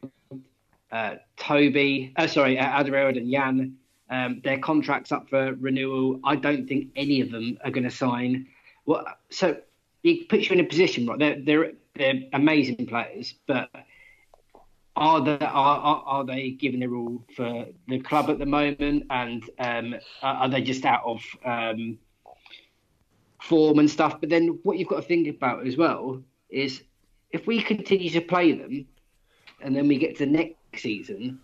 Speaker 5: uh, Toby, uh, sorry, uh, and Jan, um, their contracts up for renewal. I don't think any of them are going to sign. Well, so it puts you in a position, right? They're they're, they're amazing players, but are they are, are, are they giving their all for the club at the moment, and um, are are they just out of um, form and stuff? But then what you've got to think about as well is if we continue to play them, and then we get to next season,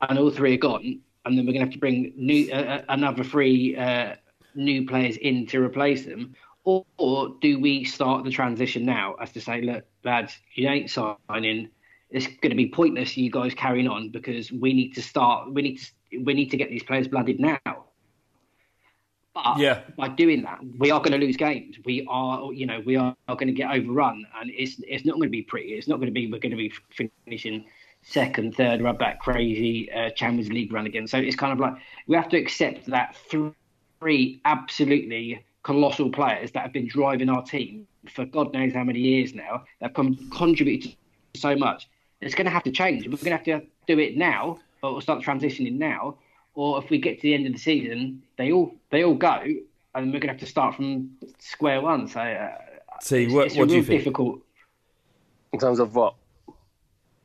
Speaker 5: and all three are gone, and then we're going to have to bring new uh, uh, another three uh, new players in to replace them, or, or do we start the transition now as to say, look, lads, you ain't signing. It's going to be pointless you guys carrying on because we need to start. We need to we need to get these players blooded now. But
Speaker 4: Yeah.
Speaker 5: by doing that, we are going to lose games. We are, you know, we are, are going to get overrun, and it's it's not going to be pretty. It's not going to be we're going to be finishing second, third, rub back crazy uh, Champions League run again. So it's kind of like we have to accept that three absolutely colossal players that have been driving our team for God knows how many years now that have con- contributed so much. It's going to have to change. We're going to have to do it now, or we'll start transitioning now. Or if we get to the end of the season, they all they all go, and we're going to have to start from square one. So, uh,
Speaker 4: See,
Speaker 5: it's,
Speaker 4: what,
Speaker 5: it's
Speaker 4: what do
Speaker 5: real
Speaker 4: you think?
Speaker 5: difficult.
Speaker 6: In terms of what?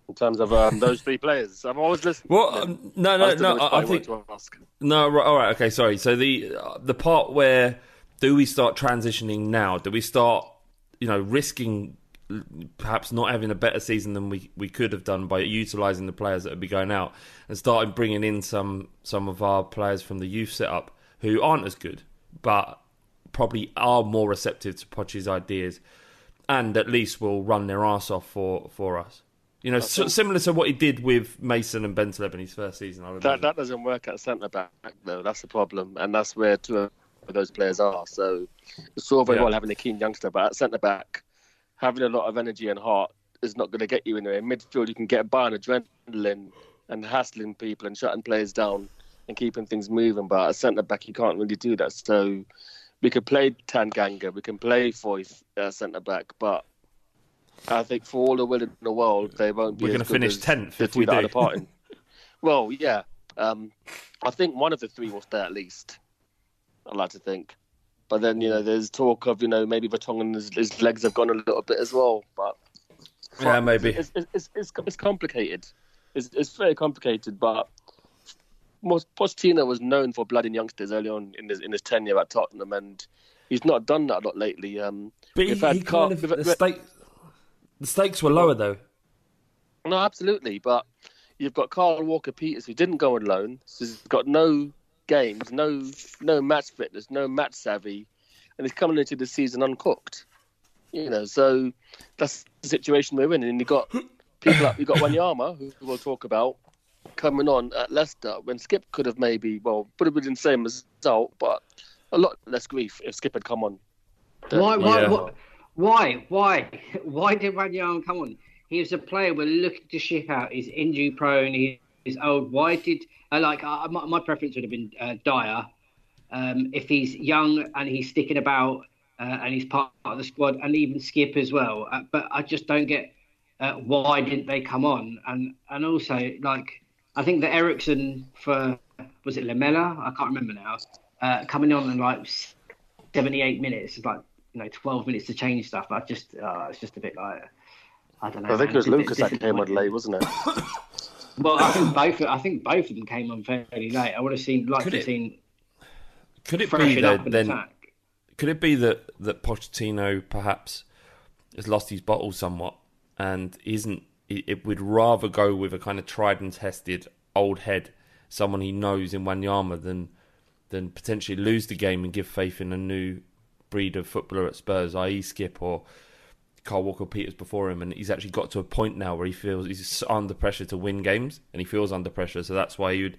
Speaker 6: In terms of um, those three players, I'm always listening.
Speaker 4: Well, um, no, no, no. I, I think
Speaker 6: part you wanted ask.
Speaker 4: no. Right, all right, okay. Sorry. So the uh, the part where do we start transitioning now? Do we start, you know, risking perhaps not having a better season than we, we could have done by utilising the players that would be going out and starting bringing in some some of our players from the youth setup who aren't as good, but probably are more receptive to Poch's ideas, and at least will run their ass off for for us. You know, so, similar to what he did with Mason and Bentaleb in his first season. I
Speaker 6: That
Speaker 4: imagine.
Speaker 6: that doesn't work at centre back though. That's the problem, and that's where two of those players are. So it's all very
Speaker 4: Yeah.
Speaker 6: well having a keen youngster, but at centre back, having a lot of energy and heart is not going to get you anywhere. In midfield, you can get by on adrenaline and hassling people and shutting players down and keeping things moving. But at centre back, you can't really do that. So we could play Tanganga, we can play Foyth uh, centre back, but I think for all the will in the world, they won't be.
Speaker 4: We're gonna finish 10th if we do.
Speaker 6: departing. well, yeah. Um, I think one of the three will stay at least. I'd like to think. But then, you know, there's talk of, you know, maybe Vertonghen, his, his legs have gone a little bit as well. But
Speaker 4: Yeah, maybe.
Speaker 6: It's, it's, it's, it's, it's complicated. It's, it's very complicated, but most Pochettino was known for blooding youngsters early on in his, in his tenure at Tottenham, and he's not done that a lot lately. Um,
Speaker 4: But he, he kind of the stake, the stakes were lower though.
Speaker 6: No, absolutely. But you've got Carl Walker Peters who didn't go on loan. So he's got no games, no no match fitness, no match savvy, and he's coming into the season uncooked. You know, so that's the situation we're in. And you got people like you got Wanyama, who we'll talk about, coming on at Leicester when Skip could have maybe well would have been the same result, but a lot less grief if Skip had come on.
Speaker 5: Why? Why?
Speaker 4: Yeah.
Speaker 5: Why? Why? Why? Did Wanyama come on? He was a player we're looking to ship out. He's injury prone. He is old. Why did? Uh, like uh, my, my preference would have been uh, Dier. Um, if he's young and he's sticking about uh, and he's part of the squad, and even Skip as well. Uh, but I just don't get uh, why didn't they come on? And and also like I think that Eriksen for was it Lamela? I can't remember now. Coming on in like 78 minutes, it's like you know 12 minutes to change stuff. I just uh, it's just a bit like I don't know.
Speaker 6: I think it was
Speaker 5: It's a bit
Speaker 6: Lucas that came on late, wasn't it?
Speaker 5: Well, I think both. I think both of them came on fairly late. I would have seen like
Speaker 4: Could
Speaker 5: to have
Speaker 4: it
Speaker 5: seen
Speaker 4: Could it be that then?
Speaker 5: attack.
Speaker 4: Could it be that that Pochettino perhaps has lost his bottle somewhat and isn't? It, it would rather go with a kind of tried and tested old head, someone he knows in Wanyama, than than potentially lose the game and give faith in a new breed of footballer at Spurs, i.e. Skip or Carl Walker Peters before him, and he's actually got to a point now where he feels he's under pressure to win games, and he feels under pressure, so that's why he would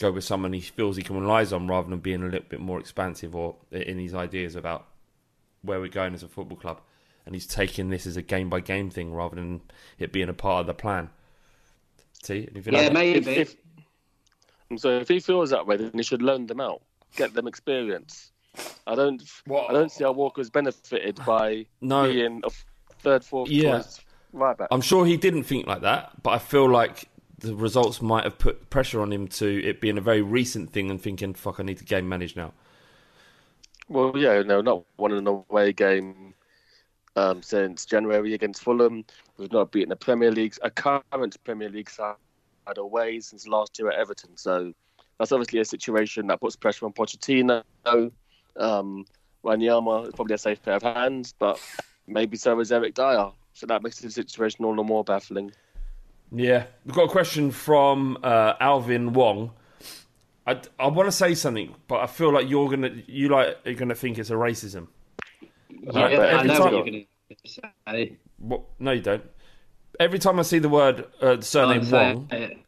Speaker 4: go with someone he feels he can rely on rather than being a little bit more expansive or in his ideas about where we're going as a football club. And he's taking this as a game by game thing rather than it being a part of the plan. See, anything
Speaker 5: Yeah,
Speaker 4: like
Speaker 5: maybe.
Speaker 6: If, if, so if he feels that way, then he should loan them out, get them experience. I don't, I don't see how Walker's benefited by
Speaker 4: No.
Speaker 6: being a third, fourth
Speaker 4: Yeah.
Speaker 6: choice right back.
Speaker 4: I'm sure he didn't think like that, but I feel like the results might have put pressure on him to it being a very recent thing and thinking, "Fuck, I need to game manage now."
Speaker 6: Well, yeah, no, not one in an away game um, since January against Fulham. We've not beaten a Premier League, a current Premier League side away since last year at Everton. So that's obviously a situation that puts pressure on Pochettino. Um, Wanyama is probably a safe pair of hands, but maybe so is Eric Dier. So that makes the situation all the more baffling.
Speaker 4: Yeah, we've got a question from uh, Alvin Wong. I, I want to say something, but I feel like you're gonna you like are gonna think it's a racism.
Speaker 5: Yeah,
Speaker 4: Right,
Speaker 5: I know
Speaker 4: time-
Speaker 5: what you're going to say.
Speaker 4: What? No, you don't. Every time I see the word uh, the surname
Speaker 5: I'll
Speaker 4: Wong,
Speaker 5: it.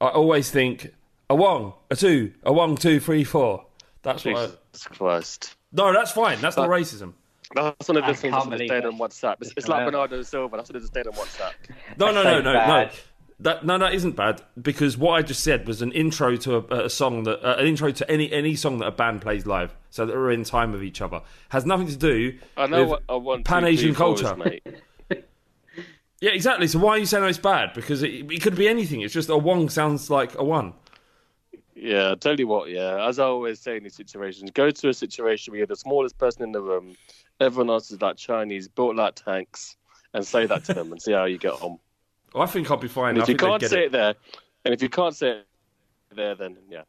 Speaker 4: I always think a Wong, a two, a one, two, three, four. That's what. I,
Speaker 6: Jesus Christ.
Speaker 4: no, that's fine. That's not
Speaker 6: Uh,
Speaker 4: racism.
Speaker 6: That's one of the
Speaker 5: I
Speaker 6: things I
Speaker 5: can't
Speaker 6: should have stayed on WhatsApp. It's, it's like Bernardo Silva. That's what have stayed on WhatsApp.
Speaker 4: No, no, no, no, no. That no, that isn't bad because what I just said was an intro to a, a song that uh, an intro to any any song that a band plays live, so that we're in time with each other. Has nothing to do
Speaker 6: I know
Speaker 4: with
Speaker 6: what a one,
Speaker 4: Pan Asian
Speaker 6: three, four is,
Speaker 4: culture.
Speaker 6: mate.
Speaker 4: Yeah, exactly. So why are you saying it's bad? Because it, it could be anything. It's just a Wong sounds like a one.
Speaker 6: Yeah, I'll tell you what, yeah, as I always say in these situations, go to a situation where you're the smallest person in the room, everyone else is like Chinese, built like tanks, and say that to them and see how you get on.
Speaker 4: I think I'll be fine.
Speaker 6: And
Speaker 4: I
Speaker 6: if you can't say
Speaker 4: it.
Speaker 6: it there, and if you can't say it there, then yeah.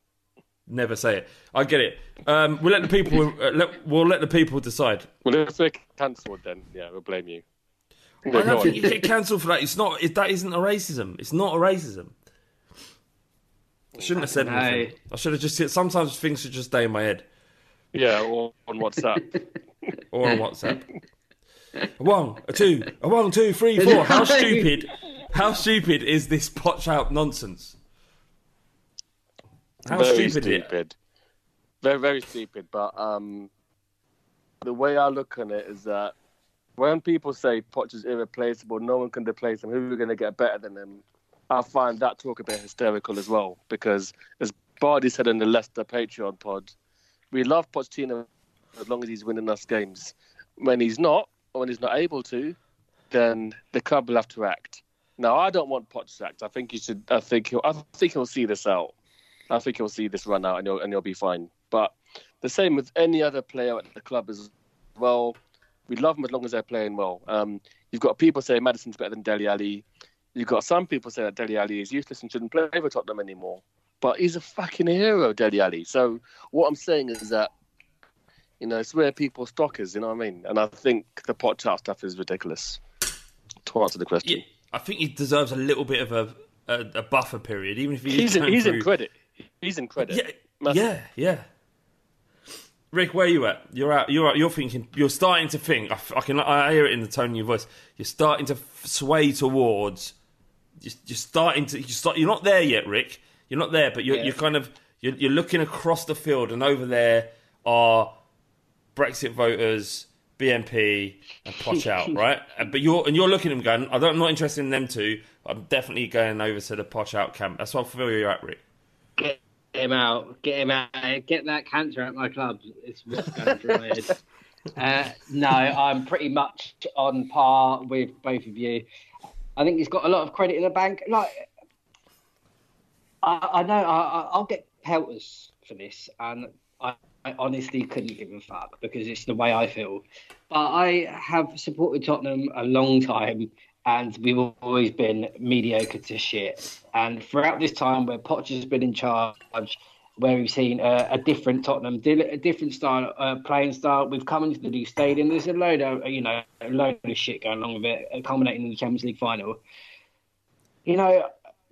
Speaker 4: Never say it. I get it. Um, we'll let the people. Uh, let, we'll let the people decide.
Speaker 6: Well, if they're cancelled, then yeah, we'll blame you.
Speaker 4: I think you get cancelled for that. It's not. It, that isn't a racism. It's not a racism. I shouldn't have said
Speaker 5: No.
Speaker 4: anything. I should have just said. Sometimes things should just stay in my head
Speaker 6: Yeah, or on WhatsApp.
Speaker 4: or on WhatsApp. A one, a two, a one, two, three, four. How stupid? How stupid is this Poch out nonsense? How
Speaker 6: very
Speaker 4: stupid, it?
Speaker 6: stupid. Very, very stupid. But um, the way I look on it is that when people say Poch is irreplaceable, no one can replace him. Who are going to get better than him? I find that talk a bit hysterical as well because, as Bardi said in the Leicester Patreon pod, we love Pochettino as long as he's winning us games. When he's not, or when he's not able to, then the club will have to act. Now, I don't want Poch sacked. I think he should. I think he'll. I think he'll see this out. I think he'll see this run out and he'll, and he'll be fine. But the same with any other player at the club as well. We love them as long as they're playing well. Um, you've got people saying Maddison's better than Dele Alli. You've got some people saying that Dele Alli is useless and shouldn't play for Tottenham anymore. But he's a fucking hero, Dele Alli. So what I'm saying is that, you know, it's where people's stock is, you know what I mean? And I think the Poch out stuff is ridiculous. To answer the question.
Speaker 4: Yeah, I think he deserves a little bit of a a, a buffer period, even if he
Speaker 6: He's, in, he's
Speaker 4: through...
Speaker 6: in credit. He's in credit.
Speaker 4: Yeah,
Speaker 6: Massive.
Speaker 4: yeah, yeah. Rick, where are you at? You're out. You're out, you're thinking. You're starting to think. I can. I hear it in the tone of your voice. You're starting to f- sway towards. You're, you're starting to. You start. You're not there yet, Rick. You're not there, but you're,
Speaker 5: Yeah.
Speaker 4: you're kind of. You're, you're looking across the field, and over there are Brexit voters, BNP, and Poch out, right? But you're and you're looking at them going. I don't, I'm not interested in them two. I'm definitely going over to the Poch out camp. That's what I feel you're at, Rick.
Speaker 5: Get him out. Get him out. Get that cancer out my club. It's what's going through my head. Uh, no, I'm pretty much on par with both of you. I think he's got a lot of credit in the bank. Like, I, I know I, I- I'll get pelters for this, and I, I honestly couldn't give a fuck because it's the way I feel. But I have supported Tottenham a long time, and we've always been mediocre to shit. And throughout this time, where has been in charge, where we've seen a, a different Tottenham, a different style, uh, playing style, we've come into the new stadium. There's a load of you know a load of shit going along with it, uh, culminating in the Champions League final. You know,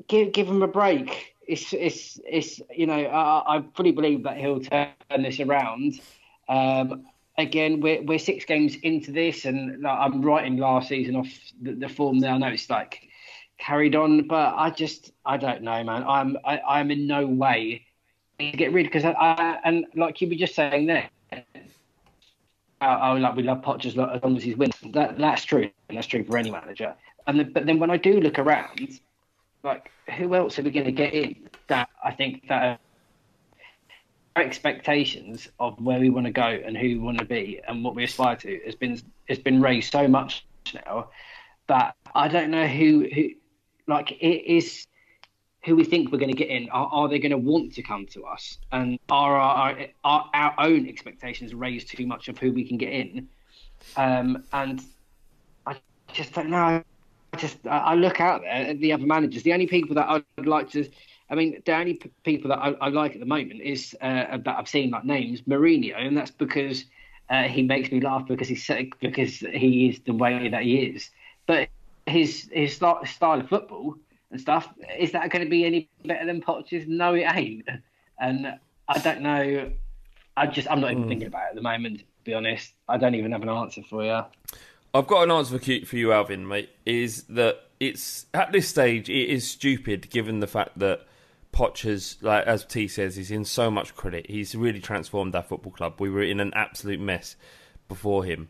Speaker 5: give give him a break. It's it's it's you know I, I fully believe that he'll turn this around. Um, again, we're we're six games into this, and like, I'm writing last season off the, the form there. I know it's like carried on, but I just I don't know, man. I'm I, I'm in no way to get rid because I, I and like you were just saying there. Oh, oh, like we love Poch as long as he's winning. That that's true, that's true for any manager. And the, but then when I do look around, like who else are we going to get in that I think that our expectations of where we want to go and who we want to be and what we aspire to has been has been raised so much now that I don't know who who like it is who we think we're going to get in. Are, are they going to want to come to us? And are our, our our own expectations raised too much of who we can get in? Um, and I just don't know. I just I, look out there at the other managers. The only people that I'd like to, I mean, the only p- people that I, I like at the moment is uh, that I've seen like names Mourinho, and that's because uh, he makes me laugh because he's so- because he is the way that he is. But his his style of football and stuff is that going to be any better than Poch's? No, it ain't. And I don't know. I just I'm not even hmm. thinking about it at the moment. To be honest, I don't even have an answer for you.
Speaker 4: I've got an answer for you, for you, Alvin, mate. Is that it's at this stage it is stupid given the fact that Poch has, like as T says, he's in so much credit. He's really transformed our football club. We were in an absolute mess before him,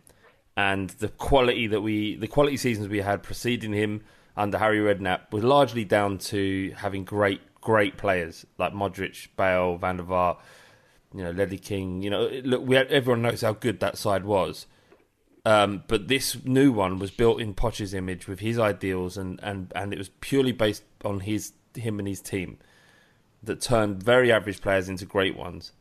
Speaker 4: and the quality that we, the quality seasons we had preceding him under Harry Redknapp was largely down to having great, great players like Modric, Bale, Van der Vaart, you know, Ledley King. You know, look, we had, everyone knows how good that side was. Um, but this new one was built in Poch's image with his ideals, and, and, and it was purely based on his him and his team that turned very average players into great ones.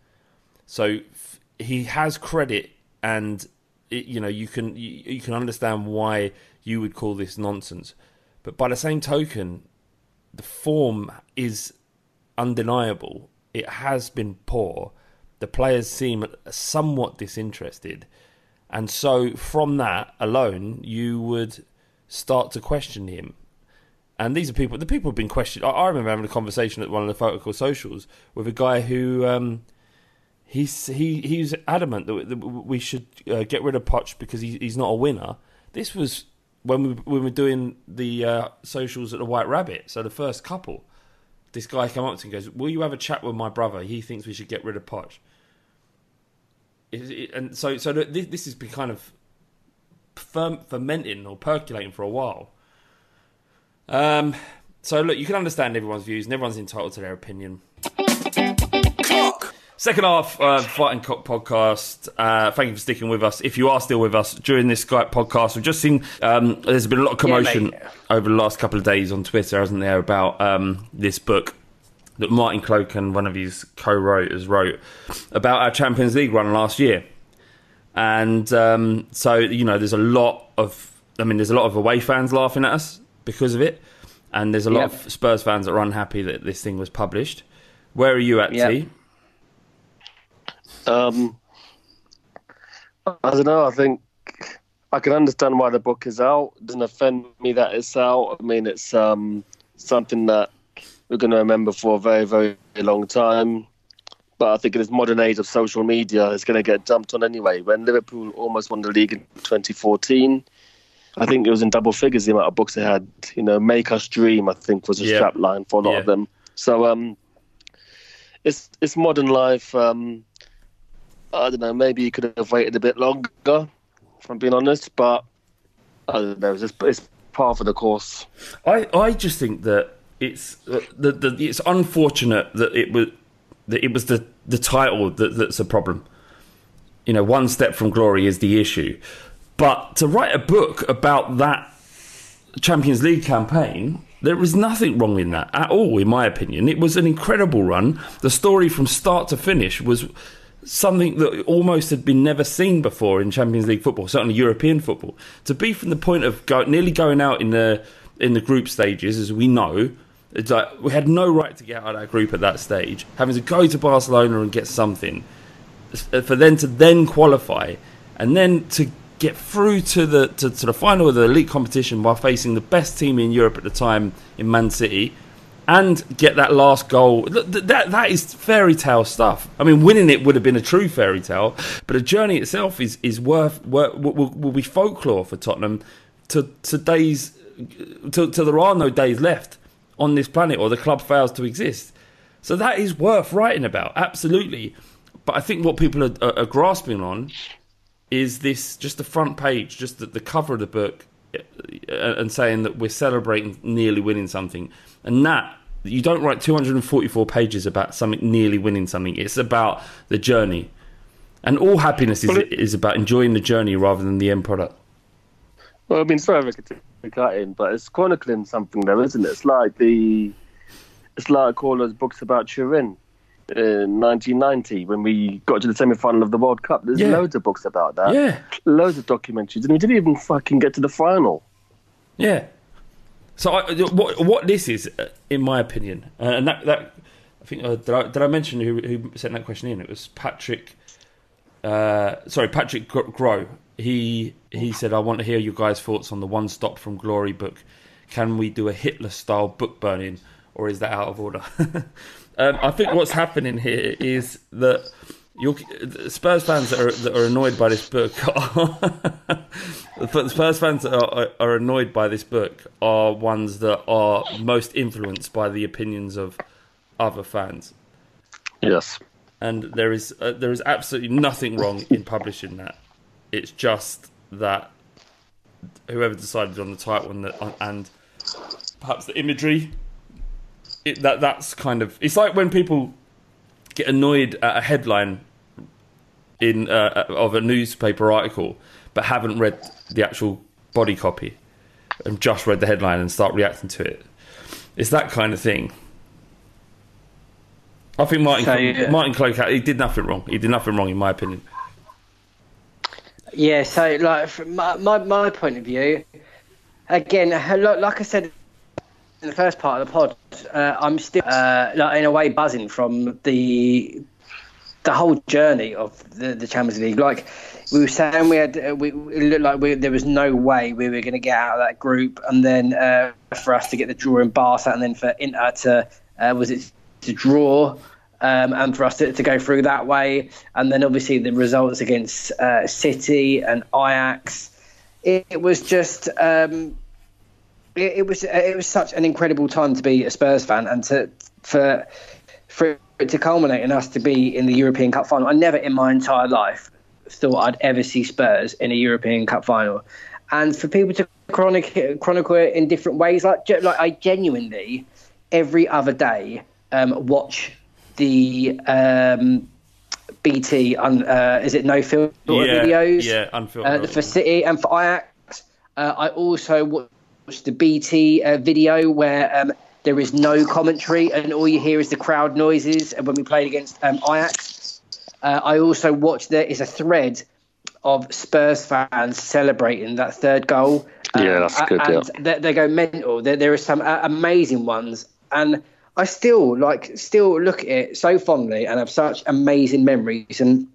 Speaker 4: So f- he has credit, and it, you know you can you, you can understand why you would call this nonsense. But by the same token, the form is undeniable. It has been poor. The players seem somewhat disinterested. And so from that alone, you would start to question him. And these are people, the people have been questioned. I, remember having a conversation at one of the Photocall socials with a guy who um, he's he he's adamant that, that we should uh, get rid of Poch because he, he's not a winner. This was when we when we were doing the uh, socials at the White Rabbit. So the first couple, this guy came up to him and goes, "Will you have a chat with my brother? He thinks we should get rid of Poch." It- it- and so so this, this has been kind of ferm- fermenting or percolating for a while. Um. So look, you can understand everyone's views, and everyone's entitled to their opinion. Second half, uh, Fighting Cock podcast. Uh, thank you for sticking with us. If you are still with us during this Skype podcast, we've just seen um, there's been a lot of commotion
Speaker 5: mate.
Speaker 4: over the last couple of days on Twitter, hasn't there, about um, this book that Martin Cloken, one of his co-writers, wrote about our Champions League run last year. And um, so, you know, there's a lot of, I mean, there's a lot of away fans laughing at us because of it. And there's a lot
Speaker 5: Yep.
Speaker 4: of Spurs fans that are unhappy that this thing was published. Where are you at,
Speaker 5: Yep.
Speaker 4: T?
Speaker 6: Um, I don't know. I think I can understand why the book is out. It doesn't offend me that it's out. I mean, it's um, something that we're going to remember for a very, very long time. But I think in this modern age of social media, it's going to get dumped on anyway. When Liverpool almost won the league in 2014, I think it was in double figures the amount of books they had. You know, "Make Us Dream," I think was a
Speaker 4: Yeah.
Speaker 6: strap line for a lot
Speaker 4: Yeah.
Speaker 6: of them. So um, it's it's modern life. Um, I don't know. Maybe you could have waited a bit longer, if I'm being honest. But I don't know. It's, just, it's par for the course.
Speaker 4: I, I just think that it's uh, the, the it's unfortunate that it was that it was the the title that, that's a problem. You know, one step from glory is the issue, but to write a book about that Champions League campaign, there was nothing wrong in that at all, in my opinion. It was an incredible run. The story from start to finish was something that almost had been never seen before in Champions League football, certainly European football. To be from the point of go, nearly going out in the in the group stages, as we know, it's like we had no right to get out of that group at that stage. Having to go to Barcelona and get something, uh, for them to then qualify, and then to get through to the to, to the final of the elite competition while facing the best team in Europe at the time in Man City, and get that last goal. Th- th- That that is fairy tale stuff. I mean, winning it would have been a true fairy tale, but the journey itself is is worth, worth will, will, be folklore for Tottenham to to days till there are no days left on this planet or the club fails to exist. So that is worth writing about, absolutely. But I think what people are, are, are grasping on is this just the front page, just the, the cover of the book, uh, and saying that we're celebrating nearly winning something. And that, you don't write 244 pages about something nearly winning something. It's about the journey. And all happiness is,
Speaker 6: Well, it-
Speaker 4: is about enjoying the journey rather than the end product.
Speaker 6: Well, I mean, sorry if I could take in, but it's chronicling something, though, isn't it? It's like the, it's like all those books about Turin in 1990 when we got to the semi-final of the World Cup. There's
Speaker 4: Yeah.
Speaker 6: loads of books about that.
Speaker 4: Yeah.
Speaker 6: Loads of documentaries, and we didn't even fucking get to the final.
Speaker 4: Yeah. So I, what what this is, uh, in my opinion, uh, and that that I think uh, did I did I mention who who sent that question in? It was Patrick. Uh, sorry, Patrick Gr- Grow. He he said, "I want to hear your guys' thoughts on the One Stop from Glory book. Can we do a Hitler style book burning, or is that out of order?" um, I think what's happening here is that your Spurs fans that are, that are annoyed by this book are the Spurs fans that are, are annoyed by this book are ones that are most influenced by the opinions of other fans.
Speaker 6: Yes,
Speaker 4: and there is uh, there is absolutely nothing wrong in publishing that. It's just that whoever decided on the title and the, and perhaps the imagery, it, that that's kind of it's like when people get annoyed at a headline in uh, of a newspaper article, but haven't read the actual body copy and just read the headline and start reacting to it. It's that kind of thing. I think Martin
Speaker 5: So, yeah.
Speaker 4: Martin Cloake he did nothing wrong. He did nothing wrong in my opinion.
Speaker 5: Yeah, so like from my, my my point of view, again, like, like I said in the first part of the pod, uh, I'm still uh, like in a way buzzing from the the whole journey of the, the Champions League. Like we were saying, we had uh, we it looked like we, there was no way we were going to get out of that group, and then uh, for us to get the draw in Barca, and then for Inter to uh, was it to draw. Um, and for us to, to go through that way, and then obviously the results against uh, City and Ajax, it, it was just um, it, it was it was such an incredible time to be a Spurs fan and to for for it to culminate in us to be in the European Cup final. I never in my entire life thought I'd ever see Spurs in a European Cup final, and for people to chronicle chronicle it in different ways, like like I genuinely every other day um, watch the um, BT on uh, is it no filter
Speaker 4: Yeah,
Speaker 5: videos
Speaker 4: yeah, unfiltered.
Speaker 5: uh, for City and for Ajax. Uh, I also watched the BT uh, video where um, there is no commentary and all you hear is the crowd noises. And when we played against um, Ajax, uh, I also watched there is a thread of Spurs fans celebrating that third goal.
Speaker 6: Yeah, that's good,
Speaker 5: And
Speaker 6: yeah.
Speaker 5: they, they go mental. There, there are some uh, amazing ones, and I still like still look at it so fondly and have such amazing memories. And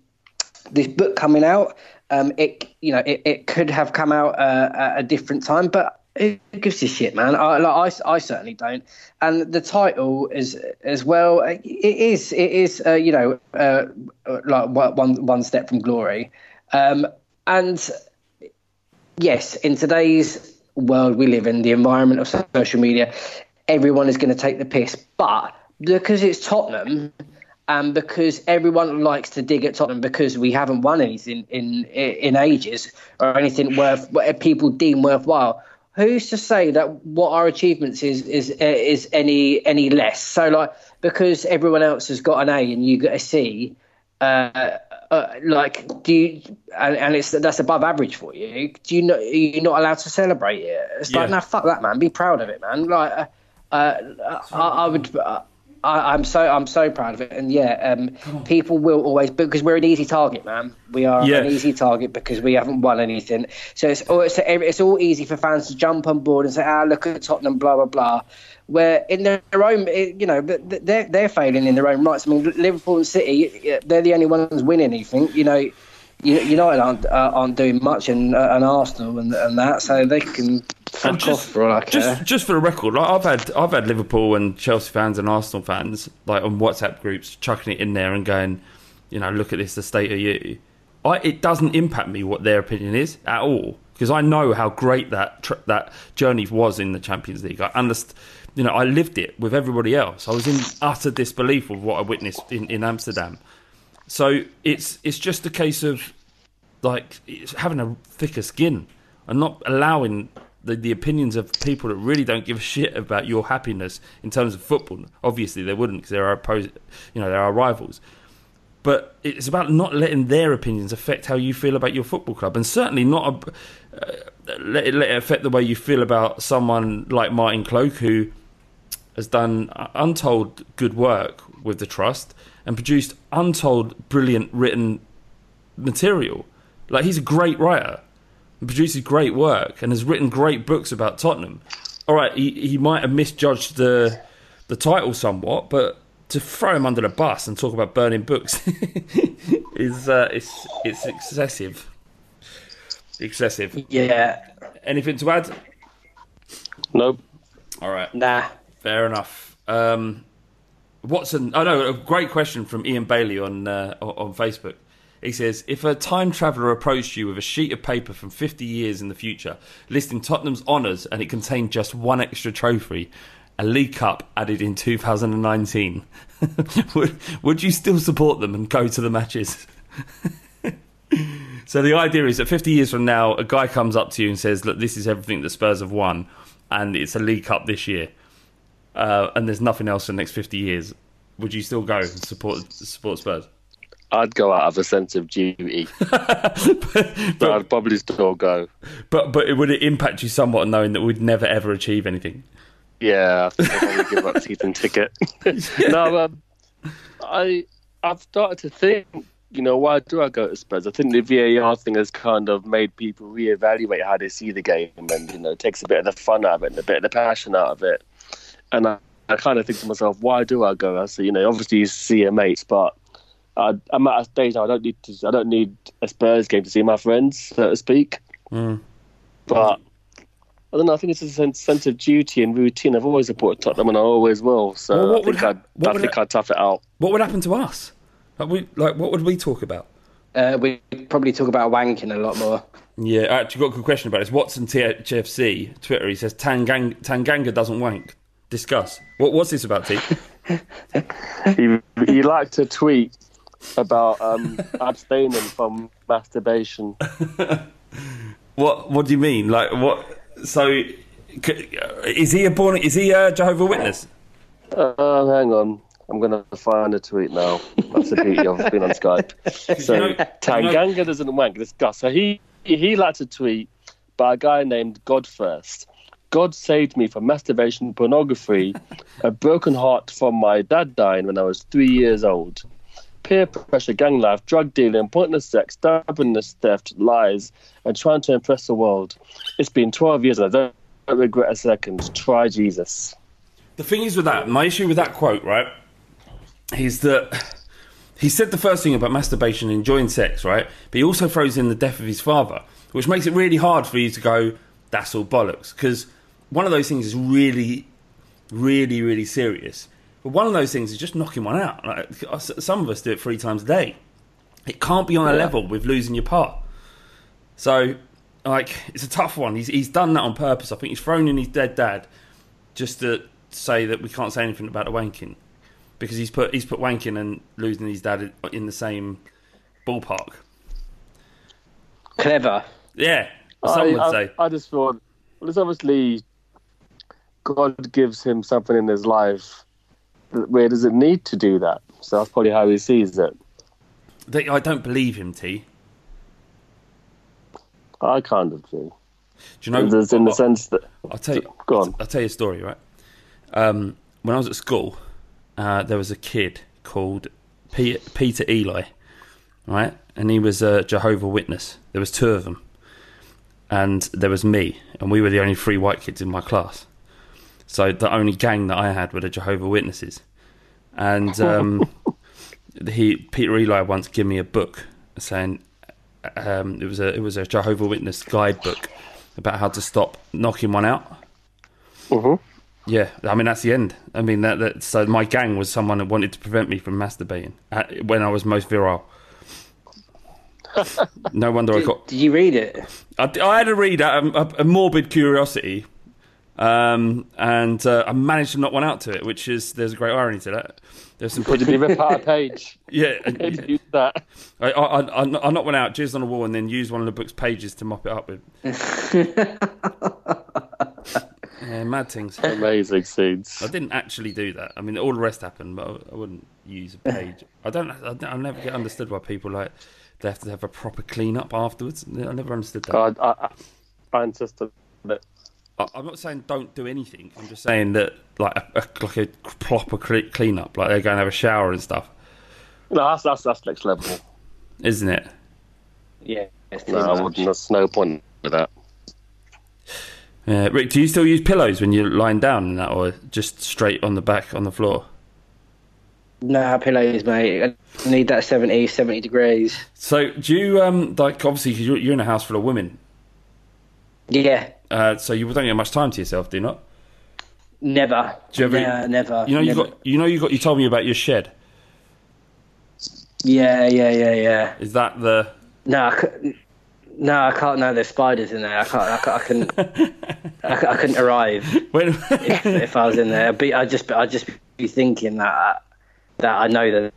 Speaker 5: this book coming out, um, it you know it, it could have come out uh, at a different time, but who gives a shit, man? I, like, I, I certainly don't. And the title is as well. It is it is uh, you know uh, uh, like one one step from glory, um, and yes, in today's world we live in, the environment of social media, everyone is going to take the piss. But because it's Tottenham, and because everyone likes to dig at Tottenham because we haven't won anything in in ages or anything worth what people deem worthwhile. Who's to say that what our achievements is is is any any less? So like because everyone else has got an A and you got a C, uh, uh, like do you and, and it's that's above average for you do you not are you not allowed to celebrate it it's like
Speaker 4: Yeah.
Speaker 5: no fuck that man be proud of it man like uh, uh, I, I would uh, I, I'm so I'm so proud of it and yeah um, people will always because we're an easy target man we are
Speaker 4: Yeah.
Speaker 5: an easy target because we haven't won anything so it's all it's, it's all easy for fans to jump on board and say ah look at Tottenham blah blah blah where in their own, you know, but they're they're failing in their own rights. I mean, Liverpool and City, they're the only ones winning anything. You know, United aren't uh, aren't doing much, and uh, and Arsenal and and that, so they can fuck
Speaker 4: just-
Speaker 5: off for all I care.
Speaker 4: Just, just for the record, like I've had, I've had Liverpool and Chelsea fans and Arsenal fans like on WhatsApp groups chucking it in there and going, you know, look at this, the state of you. I, it doesn't impact me what their opinion is at all because I know how great that tr- that journey was in the Champions League. I understand, you know, I lived it with everybody else. I was in utter disbelief of what I witnessed in, in Amsterdam. So it's it's just a case of like it's having a thicker skin and not allowing the, the opinions of people that really don't give a shit about your happiness in terms of football. Obviously, they wouldn't because they're our oppos- you know, they're rivals. But it's about not letting their opinions affect how you feel about your football club, and certainly not a, uh, let, it, let it affect the way you feel about someone like Martin Cloake, who has done untold good work with the trust and produced untold brilliant written material. Like he's a great writer. And produces great work and has written great books about Tottenham. All right, he, he might have misjudged the the title somewhat, but to throw him under the bus and talk about burning books is uh, it's it's excessive. Excessive.
Speaker 5: Yeah.
Speaker 4: Anything to add?
Speaker 6: Nope.
Speaker 4: All right.
Speaker 5: Nah.
Speaker 4: Fair enough. Um, Watson. Oh no, a great question from Ian Bailey on uh, on Facebook. He says, if a time traveller approached you with a sheet of paper from 50 years in the future, listing Tottenham's honours, and it contained just one extra trophy, a League Cup added in 2019, would, would you still support them and go to the matches? so the idea is that 50 years from now, a guy comes up to you and says, look, this is everything the Spurs have won, and it's a League Cup this year, uh, and there's nothing else for the next 50 years. Would you still go and support support Spurs?
Speaker 6: I'd go out of a sense of duty, but I'd probably still go.
Speaker 4: But but would it impact you somewhat knowing that we'd never ever achieve anything?
Speaker 6: Yeah, I think I'd probably give up season ticket. no, um, I I've started to think. You know, why do I go to Spurs? I think the VAR thing has kind of made people reevaluate how they see the game, and you know, takes a bit of the fun out of it and a bit of the passion out of it. And I, I kind of think to myself, why do I go? I say, you know, obviously you see your mates, but I, I'm at a stage now. I don't need to. I don't need a Spurs game to see my friends, so to speak.
Speaker 4: Mm.
Speaker 6: But I don't know. I think it's a sense, sense of duty and routine. I've always supported Tottenham, and I always will. So
Speaker 4: Well, what
Speaker 6: I
Speaker 4: would
Speaker 6: think
Speaker 4: hap-
Speaker 6: I'd.
Speaker 4: what
Speaker 6: I
Speaker 4: would
Speaker 6: think
Speaker 4: ha-
Speaker 6: I'd tough it out.
Speaker 4: What would happen to us? Like, we, like what would we talk about?
Speaker 5: Uh, we probably talk about wanking a lot more.
Speaker 4: Yeah, I actually got a good question about this. Watson THFC Twitter. He says Tangang- Tanganga doesn't wank. Discuss. What, was this about, T?
Speaker 6: he, he liked to tweet about um, abstaining from masturbation.
Speaker 4: what What do you mean? Like what? So, is he a born? Is he a Jehovah Witness?
Speaker 6: Uh, hang on. I'm going to find a tweet now. That's the beauty of being on Skype. So,
Speaker 4: You know-
Speaker 6: Tanganga doesn't wank. Discuss. So, he, he liked a tweet by a guy named God First. God saved me from masturbation, pornography, a broken heart from my dad dying when I was three years old. Peer pressure, gang life, drug dealing, pointless sex, stubbornness, theft, lies, and trying to impress the world. It's been 12 years and I don't, regret a second. Try Jesus.
Speaker 4: The thing is with that, my issue with that quote, right, is that he said the first thing about masturbation and enjoying sex, right? But he also throws in the death of his father, which makes it really hard for you to go, that's all bollocks. Because one of those things is really, really, really serious. But one of those things is just knocking one out. Like, some of us do it three times a day. It can't be on a
Speaker 6: Yeah.
Speaker 4: level with losing your part. So, like, it's a tough one. He's, he's done that on purpose. I think he's thrown in his dead dad just to say that we can't say anything about the wanking because he's put he's put wanking and losing his dad in- in the same ballpark.
Speaker 5: Clever.
Speaker 4: Yeah, some
Speaker 6: I,
Speaker 4: would
Speaker 6: I,
Speaker 4: say.
Speaker 6: I just thought, well, it's obviously God gives him something in his life. Where does it need to do that? So that's probably how he sees it.
Speaker 4: They- I don't believe him, T.
Speaker 6: I kind of do.
Speaker 4: Do you know?
Speaker 6: There's in the sense that
Speaker 4: I'll tell you.
Speaker 6: Go on.
Speaker 4: I'll tell you a story, right? Um, when I was at school, uh, there was a kid called Peter, Peter Eli, right? And he was a Jehovah Witness. There was two of them, and there was me, and we were the only three white kids in my class. So the only gang that I had were the Jehovah Witnesses, and um, he Peter Eli once gave me a book saying um, it was a it was a Jehovah Witness guidebook about how to stop knocking one out.
Speaker 6: Mhm.
Speaker 4: Yeah, I mean that's the end. I mean that, that so my gang was someone that wanted to prevent me from masturbating at, when I was most virile. no wonder I got.
Speaker 5: Did you read it?
Speaker 4: I, I had to read a, a, a morbid curiosity, um, and uh, I managed to knock one out to it, which is there's a great irony to that. There's some
Speaker 6: did rip out a page?
Speaker 4: yeah,
Speaker 6: use that.
Speaker 4: I, I, I, I knocked one out, jizzed on a wall, and then used one of the book's pages to mop it up with. yeah, mad things.
Speaker 6: Amazing scenes.
Speaker 4: I didn't actually do that. I mean, all the rest happened, but I, I wouldn't use a page. I don't. I, I never get understood why people like they have to have a proper clean up afterwards. I never understood that.
Speaker 6: I, I, I insist on it.
Speaker 4: I, I'm not saying don't do anything. I'm just saying that like a, a like a proper clean up, like they're going to have a shower and stuff,
Speaker 6: No, that's, that's, that's next level.
Speaker 4: isn't it?
Speaker 5: Yeah.
Speaker 6: No, I wouldn't. There's no point with that.
Speaker 4: Yeah, Rick, do you still use pillows when you're lying down and that, or just straight on the back on the floor?
Speaker 5: Nah, pillows, mate. I need that 70, 70 degrees.
Speaker 4: So, do you um like obviously 'cause you're, you're in a house full of women,
Speaker 5: Yeah,
Speaker 4: uh, so you don't get much time to yourself, do you not?
Speaker 5: never.
Speaker 4: Do you ever-
Speaker 5: yeah, never.
Speaker 4: You know, you got you know you got you told me about your shed.
Speaker 5: Yeah, yeah, yeah, yeah.
Speaker 4: Is that the
Speaker 5: No, I no, I can't. No, there's spiders in there. I can't. I, can't, I couldn't. I, I couldn't arrive
Speaker 4: when?
Speaker 5: if, if I was in there. I'd be, I'd just, I'd just be thinking that that I know that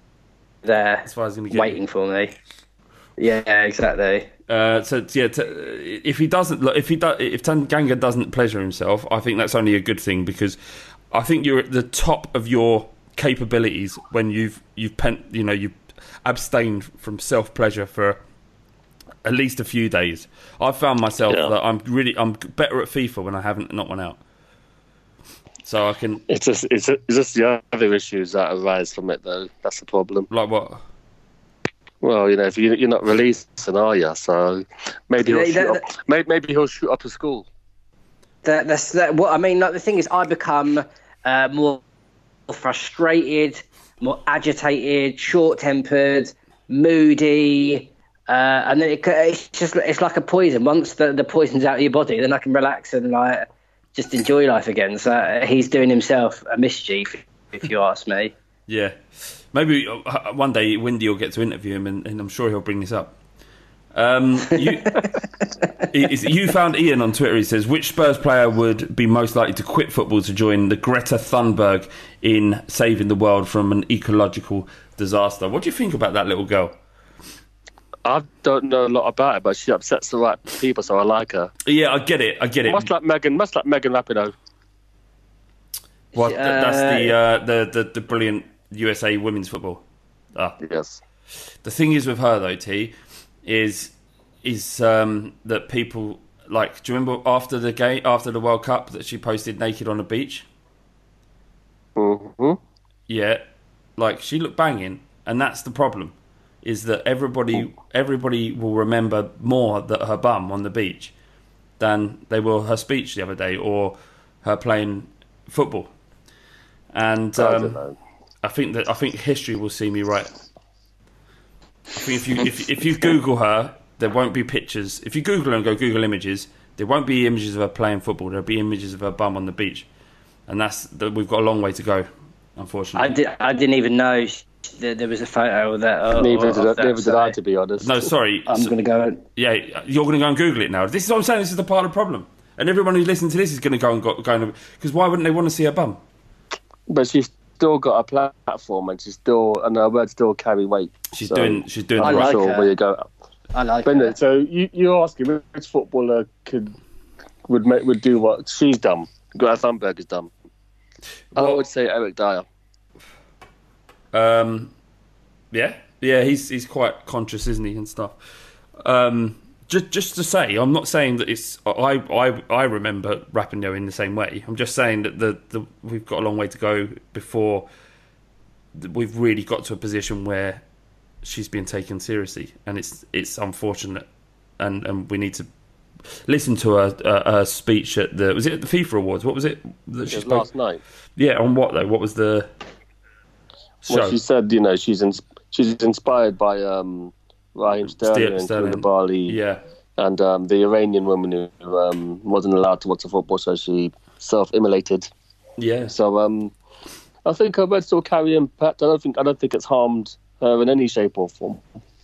Speaker 5: they're
Speaker 4: That's why I was going to get
Speaker 5: waiting for me. Yeah, exactly.
Speaker 4: Uh, so yeah, t- if he doesn't, look, if he do, if Tanganga doesn't pleasure himself, I think that's only a good thing because I think you're at the top of your capabilities when you've you've pen, you know you've abstained from self pleasure for at least a few days. I've found myself
Speaker 6: Yeah.
Speaker 4: that I'm really I'm better at FIFA when I haven't not one out. So I can
Speaker 6: It's just it's, it's just the other issues that arise from it, though. That's the problem.
Speaker 4: like what
Speaker 6: Well, you know, if you, you're not releasing, are you? So maybe he'll
Speaker 5: Yeah,
Speaker 6: shoot
Speaker 5: that-
Speaker 6: up. Maybe, maybe he'll shoot up a school.
Speaker 5: That, that's that. What I mean, like the thing is, I become uh, more frustrated, more agitated, short-tempered, moody, uh, and then it, it's just it's like a poison. Once the, the poison's out of your body, then I can relax and like just enjoy life again. So uh, he's doing himself a mischief, if you ask me.
Speaker 4: Yeah, maybe uh, one day Windy will get to interview him, and, and I'm sure he'll bring this up. Um, you, He- you found Ian on Twitter. He says, "Which Spurs player would be most likely to quit football to join the Greta Thunberg in saving the world from an ecological disaster?" What do you think about that little girl?
Speaker 6: I don't know a lot about it, but she upsets the right people, so I like her.
Speaker 4: Yeah, I get it. I get it.
Speaker 6: Much like Megan, much like Megan Rapinoe.
Speaker 4: What, th- that's the, uh, the the the brilliant USA women's football. Ah.
Speaker 6: Yes.
Speaker 4: The thing is with her though, T, is is um, that people like. Do you remember after the game, after the World Cup, that she posted naked on the beach?
Speaker 6: hmm
Speaker 4: Yeah, like she looked banging, and that's the problem. Is that everybody everybody will remember more that her bum on the beach than they will her speech the other day or her playing football. And um. I think that I think history will see me right. I think if you if, if you Google her, there won't be pictures. If you Google her and go Google images, there won't be images of her playing football. There'll be images of her bum on the beach, and that's that. We've got a long way to go, unfortunately.
Speaker 5: I, did, I didn't even know sh- there was a photo of that. Of,
Speaker 6: Neither
Speaker 5: of
Speaker 6: did, I,
Speaker 5: that,
Speaker 6: neither did I, to be honest.
Speaker 4: no, sorry.
Speaker 5: I'm
Speaker 4: So-
Speaker 5: going to go. And,
Speaker 4: yeah, you're going to go and Google it now. This is what I'm saying. This is the part of the problem. And everyone who's listening to this is going to go and go, go because why wouldn't they want to see her bum?
Speaker 6: But she's still got a platform, and she's still, and her words still carry weight.
Speaker 4: She's
Speaker 6: So,
Speaker 4: doing. She's doing.
Speaker 5: I
Speaker 4: the
Speaker 6: I'm
Speaker 4: right.
Speaker 6: not
Speaker 5: like
Speaker 6: sure
Speaker 5: her.
Speaker 6: where you go.
Speaker 5: I like
Speaker 6: Brendan,
Speaker 5: it.
Speaker 6: so you, you're asking which footballer could would make, would do what she's done, Greta Thunberg has done. I would say Eric Dier.
Speaker 4: Um, yeah, yeah, he's he's quite conscious, isn't he, and stuff. Um, just just to say, I'm not saying that it's. I I I remember Rapinoe in the same way. I'm just saying that the, the we've got a long way to go before we've really got to a position where she's being taken seriously, and it's it's unfortunate, and and we need to listen to her uh, her speech at the was it at the FIFA Awards? What was it that she spoke?
Speaker 6: last night.
Speaker 4: Yeah, on what though? What was the show?
Speaker 6: Well, she said, you know, she's ins- she's inspired by um, Raheem Sterling and
Speaker 4: Sterling.
Speaker 6: Koulibaly
Speaker 4: yeah.
Speaker 6: and um, the Iranian woman who um, wasn't allowed to watch the football, so she self-immolated.
Speaker 4: Yeah,
Speaker 6: So um, I think her words still carry impact. I don't think I don't think it's harmed her in any shape or form.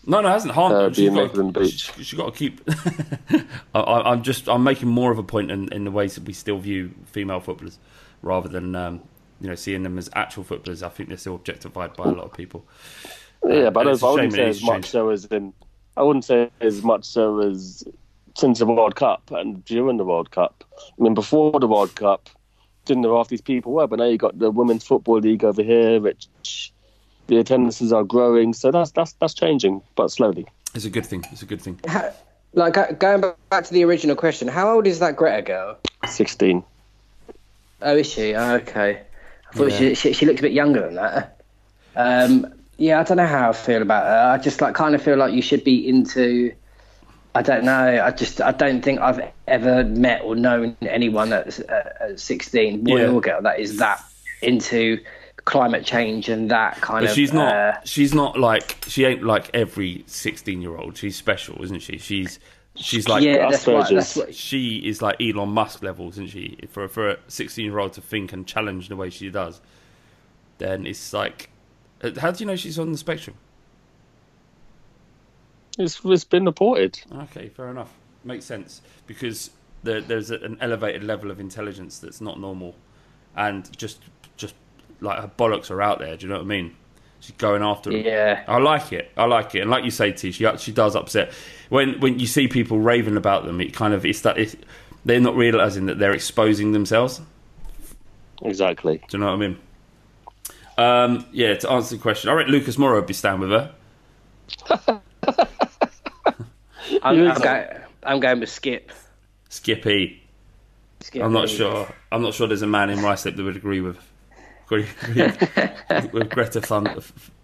Speaker 4: no, no, it hasn't harmed
Speaker 6: Uh,
Speaker 4: her. She's got,
Speaker 6: the beach.
Speaker 4: She, she got to keep. I, I'm just, I'm making more of a point in, in the ways that we still view female footballers, rather than um, you know seeing them as actual footballers. I think they're still objectified by a lot of people.
Speaker 6: Yeah, but I,
Speaker 4: and it's
Speaker 6: don't,
Speaker 4: a
Speaker 6: I wouldn't say as
Speaker 4: is
Speaker 6: much so as in. I wouldn't say as much so as since the World Cup and during the World Cup. I mean, before the World Cup, didn't know half these people were, but now you got the Women's Football League over here, which the attendances are growing. So that's that's that's changing, but slowly.
Speaker 4: It's a good thing. It's a good thing.
Speaker 5: Like going back to the original question, how old is that Greta girl?
Speaker 6: Sixteen.
Speaker 5: Oh, is she? Oh, okay. I thought
Speaker 4: Yeah.
Speaker 5: she, she she looks a bit younger than that. Um, yeah, I don't know how I feel about her. I just like kind of feel like you should be into I don't know. I just I don't think I've ever met or known anyone that's uh, at 16 boy
Speaker 4: Yeah.
Speaker 5: or girl that is that into climate change and that kind
Speaker 4: But
Speaker 5: of.
Speaker 4: she's not.
Speaker 5: Uh,
Speaker 4: she's not like. She ain't like every sixteen-year-old. She's special, isn't she? She's. She's like.
Speaker 5: yeah, that's what, that's what.
Speaker 4: She is like Elon Musk levels, isn't she? For for a sixteen-year-old to think and challenge the way she does, then it's like. Uh, How do you know she's on the spectrum?
Speaker 6: It's, it's been reported.
Speaker 4: Okay, fair enough. Makes sense because there, there's a, an elevated level of intelligence that's not normal, and just just like her bollocks are out there. Do you know what I mean? She's going after them.
Speaker 5: Yeah.
Speaker 4: I like it. I like it. And like you say, T, she she does upset when when you see people raving about them. It kind of it's that it's, they're not realizing that they're exposing themselves.
Speaker 6: Exactly.
Speaker 4: Do you know what I mean? Um, yeah. To answer the question, I reckon Lucas Moura would be staying with her.
Speaker 5: I'm, I'm, going, I'm going with Skip.
Speaker 4: Skippy.
Speaker 5: Skip
Speaker 4: I'm not sure. I'm not sure there's a man in Ruislip that would agree with agree, agree with, with Greta Thun,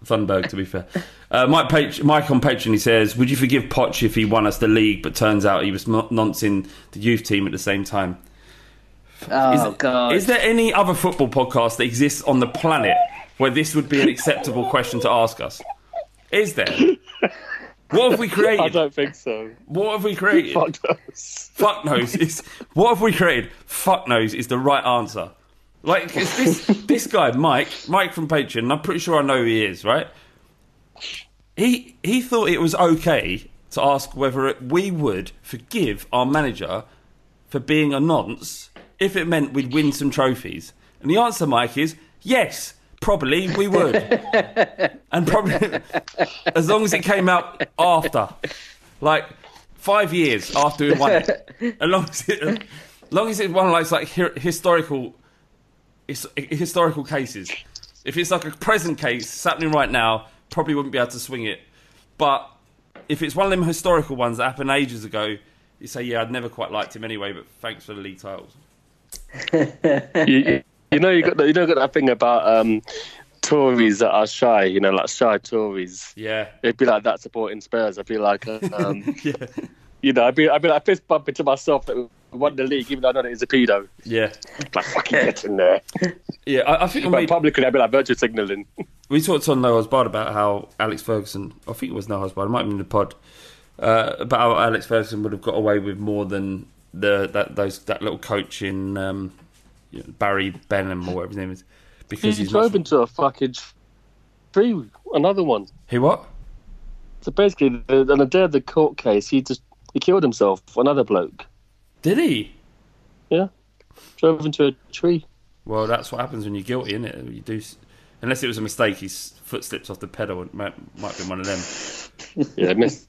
Speaker 4: Thunberg. To be fair, uh, Mike, Page, Mike on Patreon he says, "Would you forgive Poch if he won us the league, but turns out he was non- noncing the youth team at the same time?"
Speaker 5: Oh
Speaker 4: is,
Speaker 5: god.
Speaker 4: is there any other football podcast that exists on the planet where this would be an acceptable question to ask us? Is there? What have we created?
Speaker 6: I don't think so.
Speaker 4: What have we created?
Speaker 6: Fuck knows.
Speaker 4: Fuck knows. Is, what have we created? Fuck knows is the right answer. Like this this guy, Mike, Mike from Patreon. I'm pretty sure I know who he is, right? He he thought it was okay to ask whether we would forgive our manager for being a nonce if it meant we'd win some trophies. And the answer, Mike, is yes. Probably we would, and probably as long as it came out after, like five years after we won it, as long as it, as long as it's one of those like historical, historical cases. If it's like a present case it's happening right now, probably wouldn't be able to swing it. But if it's one of them historical ones that happened ages ago, you say, yeah, I'd never quite liked him anyway, but thanks for the league titles.
Speaker 6: you, you know, you got the, you know, got that thing about um, Tories that are shy. You know, like shy Tories.
Speaker 4: Yeah,
Speaker 6: It'd be like that supporting Spurs. I'd be like, um,
Speaker 4: yeah,
Speaker 6: you know, I'd be, I'd be like fist bumping to myself that we won the league, even though I know that it's a pedo.
Speaker 4: yeah,
Speaker 6: Like fucking get in there.
Speaker 4: yeah. I, I think
Speaker 6: But
Speaker 4: made,
Speaker 6: publicly, I'd be like virtue signaling.
Speaker 4: we talked on Noah's Bard about how Alex Ferguson, I think it was Noah's Bard, it might have been the pod, uh, about how Alex Ferguson would have got away with more than the that those that little coach in um, you know, Barry Benham or whatever his name is, because
Speaker 6: He
Speaker 4: he's
Speaker 6: drove
Speaker 4: not.
Speaker 6: into a fucking tree. Another one.
Speaker 4: He what?
Speaker 6: So basically, the, on the day of the court case, he just he killed himself. Another bloke.
Speaker 4: Did he?
Speaker 6: Yeah, drove into a tree.
Speaker 4: Well, that's what happens when you're guilty, isn't it? You do, unless it was a mistake. His foot slips off the pedal. It might, might be one of them.
Speaker 6: Yeah, missed mi-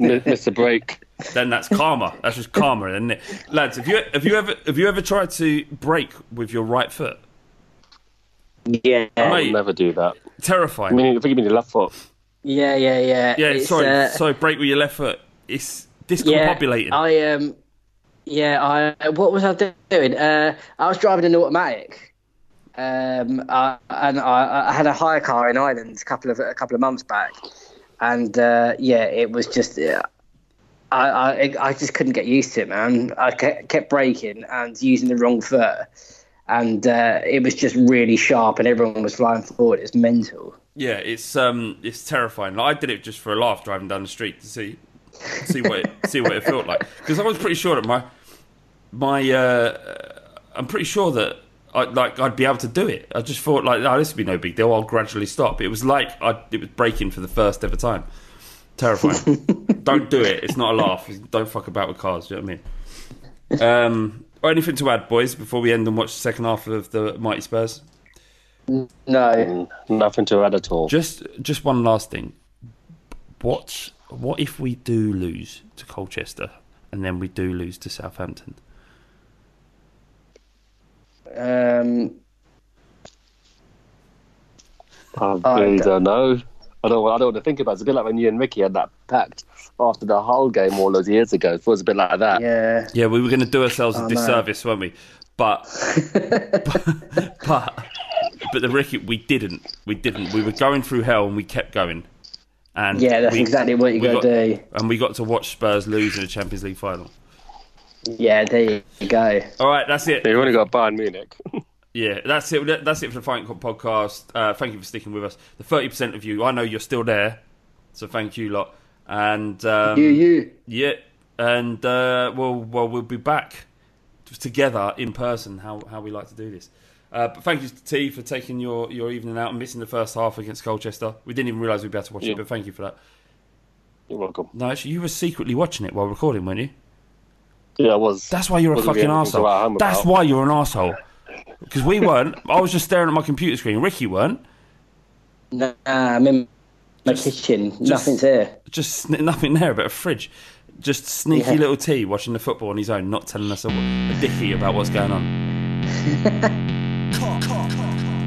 Speaker 6: missed a brake.
Speaker 4: Then that's karma. That's just karma, isn't it? Lads, have you have you ever have you ever tried to brake with your right foot?
Speaker 5: Yeah.
Speaker 6: I
Speaker 4: Mate.
Speaker 6: would never do that. Terrifying. I
Speaker 4: Terrifying.
Speaker 6: mean, I think you mean your left foot.
Speaker 5: Yeah, yeah, yeah.
Speaker 4: Yeah,
Speaker 5: It's,
Speaker 4: sorry,
Speaker 5: uh,
Speaker 4: sorry. Brake with your left foot. It's
Speaker 5: yeah,
Speaker 4: discombobulating.
Speaker 5: I um, yeah, I what was I doing? Uh, I was driving an automatic, um, I, and I, I had a hire car in Ireland a couple of a couple of months back, and uh, yeah, it was just. Uh, I, I I just couldn't get used to it, man. I kept braking and using the wrong foot, and uh, it was just really sharp, and everyone was flying forward. It's mental.
Speaker 4: Yeah, it's um, it's terrifying. Like, I did it just for a laugh, driving down the street to see, see what it, see what it felt like. Because I was pretty sure that my, my, uh, I'm pretty sure that I like I'd be able to do it. I just thought like, oh, this would be no big deal. I'll gradually stop. It was like I, it was braking for the first ever time. Terrifying. Don't do it. It's not a laugh. Don't fuck about with cars. Do you know what I mean? Um, or anything to add, boys, before we end and watch the second half of the Mighty Spurs?
Speaker 5: No,
Speaker 6: Nothing to add at all.
Speaker 4: Just just one last thing. What what if we do lose to Colchester and then we do lose to Southampton?
Speaker 5: Um,
Speaker 6: I
Speaker 5: I
Speaker 6: really
Speaker 5: don't-
Speaker 6: don't know. I don't. I don't want to think about. it. It's a bit like when you and Ricky had that pact after the Hull game all those years ago. It was a bit like that.
Speaker 5: yeah.
Speaker 4: Yeah, we were going to do ourselves a
Speaker 5: Oh, no.
Speaker 4: disservice, weren't we? But but but but the Ricky, we didn't. We didn't. We were going through hell and we kept going. And
Speaker 5: Yeah, that's exactly what you
Speaker 4: we
Speaker 5: gotta do.
Speaker 4: And we got to watch Spurs lose in the Champions League final.
Speaker 5: Yeah, there you go.
Speaker 4: All right, that's it.
Speaker 6: They've only got Bayern Munich.
Speaker 4: Yeah, that's it. That's it for the Fighting Cock podcast. Uh, thank you for sticking with us. The thirty percent of you, I know you're still there, so thank you lot. And um,
Speaker 5: You, you.
Speaker 4: yeah, and uh, well, well, we'll be back together in person. How how we like to do this. Uh, but thank you to T for taking your, your evening out and missing the first half against Colchester. We didn't even realise we'd be able to watch
Speaker 6: Yeah.
Speaker 4: it, but thank you for that.
Speaker 6: You're welcome.
Speaker 4: No, actually, you were secretly watching it while recording, weren't you?
Speaker 6: Yeah, I was.
Speaker 4: That's why you're a fucking
Speaker 6: getting anything to write
Speaker 4: arsehole.
Speaker 6: home
Speaker 4: That's why you're an asshole. Because we weren't. I was just staring at my computer screen. Ricky weren't.
Speaker 5: Nah, I'm in my kitchen. Nothing's here.
Speaker 4: Just sn- nothing there but a fridge. Just sneaky
Speaker 5: Yeah.
Speaker 4: little T watching the football on his own, not telling us a, a dicky about what's going on.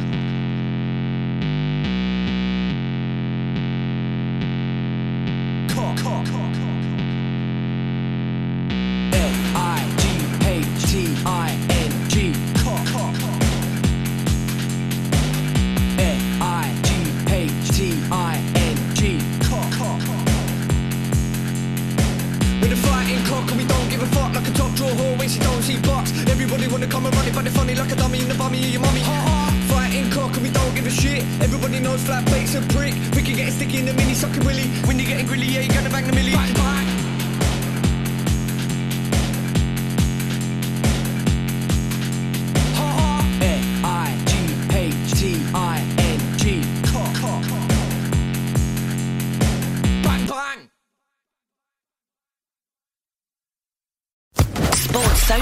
Speaker 2: wanna come and run it, but they're funny like a dummy in the bummy of your mummy. Fighting cock and we don't give a shit. Everybody knows flat bait's a prick. We can get sticky in the mini sucking willy. When you're getting grilly, yeah, you're gonna bang the millie. Bang, bang.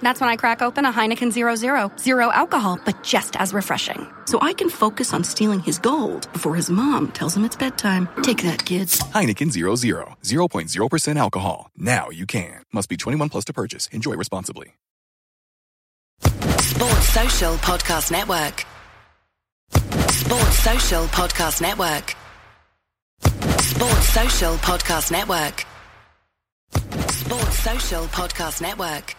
Speaker 7: That's when I crack open a Heineken Zero Zero. Zero alcohol, but just as refreshing. So I can focus on stealing his gold before his mom tells him it's bedtime. Take that, kids.
Speaker 8: Heineken 00, 0.0% alcohol. Now you can. Must be 21 plus to purchase. Enjoy responsibly.
Speaker 1: Sports Social Podcast Network. Sports Social Podcast Network. Sports Social Podcast Network. Sports Social Podcast Network.